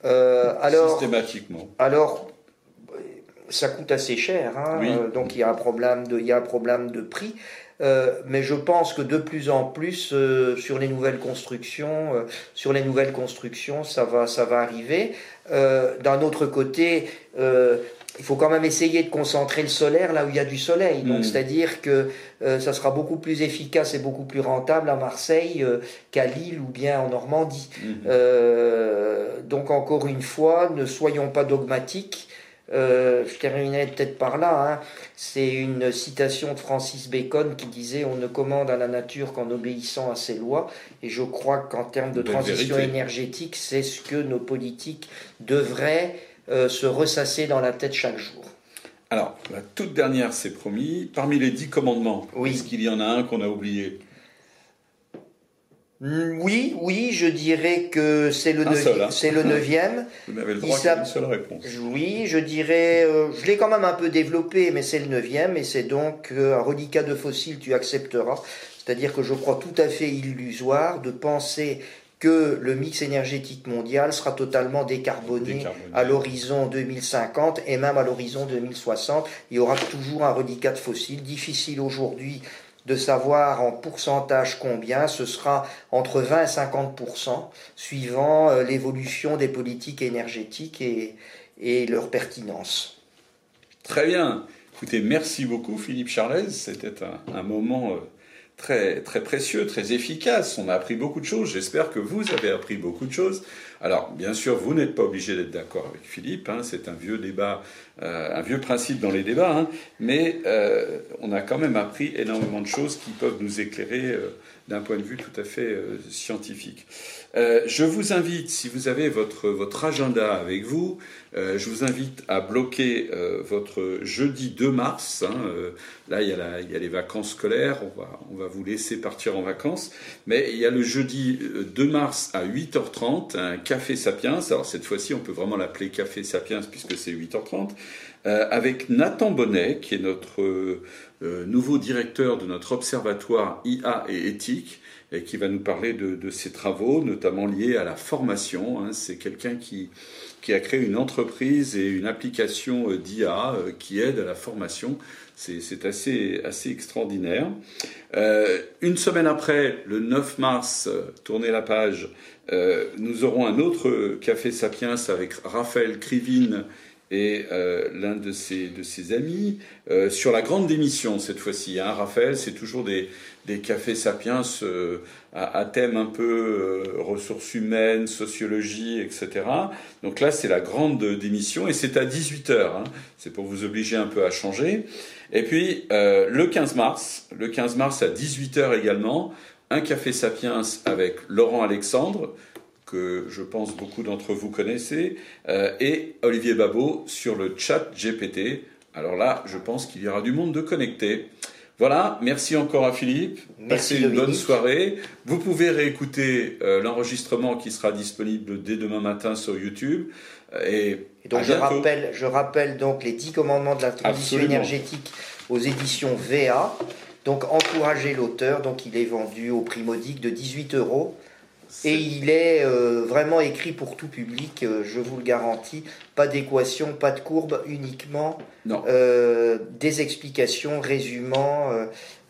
euh, alors, Systématiquement. Alors, ça coûte assez cher, hein, euh, donc il y, a un problème de, il y a un problème de prix. mais je pense que de plus en plus sur les nouvelles constructions, sur les nouvelles constructions, ça va, ça va arriver. D'un autre côté, il faut quand même essayer de concentrer le solaire là où il y a du soleil. Donc, hmm. c'est-à-dire que euh, ça sera beaucoup plus efficace et beaucoup plus rentable à Marseille euh, qu'à Lille ou bien en Normandie. Hmm. Euh, donc, encore une fois, ne soyons pas dogmatiques. je terminerai peut-être par là. Hein. C'est une citation de Francis Bacon qui disait On ne commande à la nature qu'en obéissant à ses lois. Et je crois qu'en termes de transition énergétique, c'est ce que nos politiques devraient euh, se ressasser dans la tête chaque jour. Alors, la toute dernière, c'est promis. Parmi les dix commandements, est-ce qu'il y en a un qu'on a oublié? Mm, oui, oui, je dirais que c'est le, neuvième. Hein. c'est le (laughs) neuvième. Vous n'avez le droit qu'à une seule réponse. Oui, je dirais, euh, je l'ai quand même un peu développé, mais c'est le neuvième, et c'est donc euh, un reliquat de fossiles, tu accepteras. C'est-à-dire que je crois tout à fait illusoire de penser que le mix énergétique mondial sera totalement décarboné, décarboné. à l'horizon 2050 et même à l'horizon 2060. Il y aura toujours un reliquat de fossiles. Difficile aujourd'hui de savoir en pourcentage combien, ce sera entre 20 et 50% suivant euh, l'évolution des politiques énergétiques et, et, leur pertinence. Très bien. Écoutez, merci beaucoup Philippe Charles. C'était un, un, moment euh, très, très précieux, très efficace. On a appris beaucoup de choses. J'espère que vous avez appris beaucoup de choses. Alors, bien sûr, vous n'êtes pas obligé d'être d'accord avec Philippe. Hein, c'est un vieux débat, euh, un vieux principe dans les débats. Hein, mais euh, on a quand même appris énormément de choses qui peuvent nous éclairer euh, d'un point de vue tout à fait scientifique. Je vous invite, si vous avez votre, votre agenda avec vous, euh, je vous invite à bloquer votre jeudi 2 mars. Hein, là, il y, a la, il y, a les vacances scolaires, on va, on va vous laisser partir en vacances. Mais il y a le jeudi 2 mars à 8h30, un Café Sapiens. Alors cette fois-ci, on peut vraiment l'appeler Café Sapiens puisque c'est 8h30. avec Nathan Bonnet, qui est notre euh, nouveau directeur de notre observatoire IA et éthique, et qui va nous parler de, ses travaux, notamment liés à la formation. Hein. C'est quelqu'un qui, qui a créé une entreprise et une application euh, d'IA euh, qui aide à la formation. C'est assez, assez extraordinaire. une semaine après, le 9 mars, tournez la page, nous aurons un autre Café Sapiens avec Raphaël Krivine et euh, l'un de ses, de ses amis, euh, sur la grande démission cette fois-ci. Hein, Raphaël, c'est toujours des, des cafés sapiens euh, à, thème un peu ressources humaines, sociologie, etc. Donc là, c'est la grande démission et c'est à 18h. Hein, c'est pour vous obliger un peu à changer. Et puis, le 15 mars, le 15 mars à 18h également, un café sapiens avec Laurent Alexandre, que je pense beaucoup d'entre vous connaissez, euh, et Olivier Babot sur le chat GPT. Alors là, je pense qu'il y aura du monde de connecté. Voilà, merci encore à Philippe. Merci Passez une bonne soirée. Vous pouvez réécouter euh, l'enregistrement qui sera disponible dès demain matin sur YouTube. Et, donc je rappelle, je rappelle donc les 10 commandements de la transition énergétique aux éditions VA. Donc encouragez l'auteur. Donc il est vendu au prix modique de 18 euros. Et il est euh, vraiment écrit pour tout public, euh, je vous le garantis. Pas d'équation, pas de courbe, uniquement euh, des explications résumant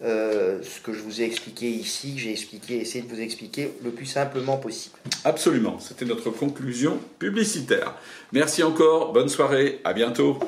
ce que je vous ai expliqué ici, j'ai expliqué, essayé de vous expliquer le plus simplement possible. Absolument, c'était notre conclusion publicitaire. Merci encore, bonne soirée, à bientôt.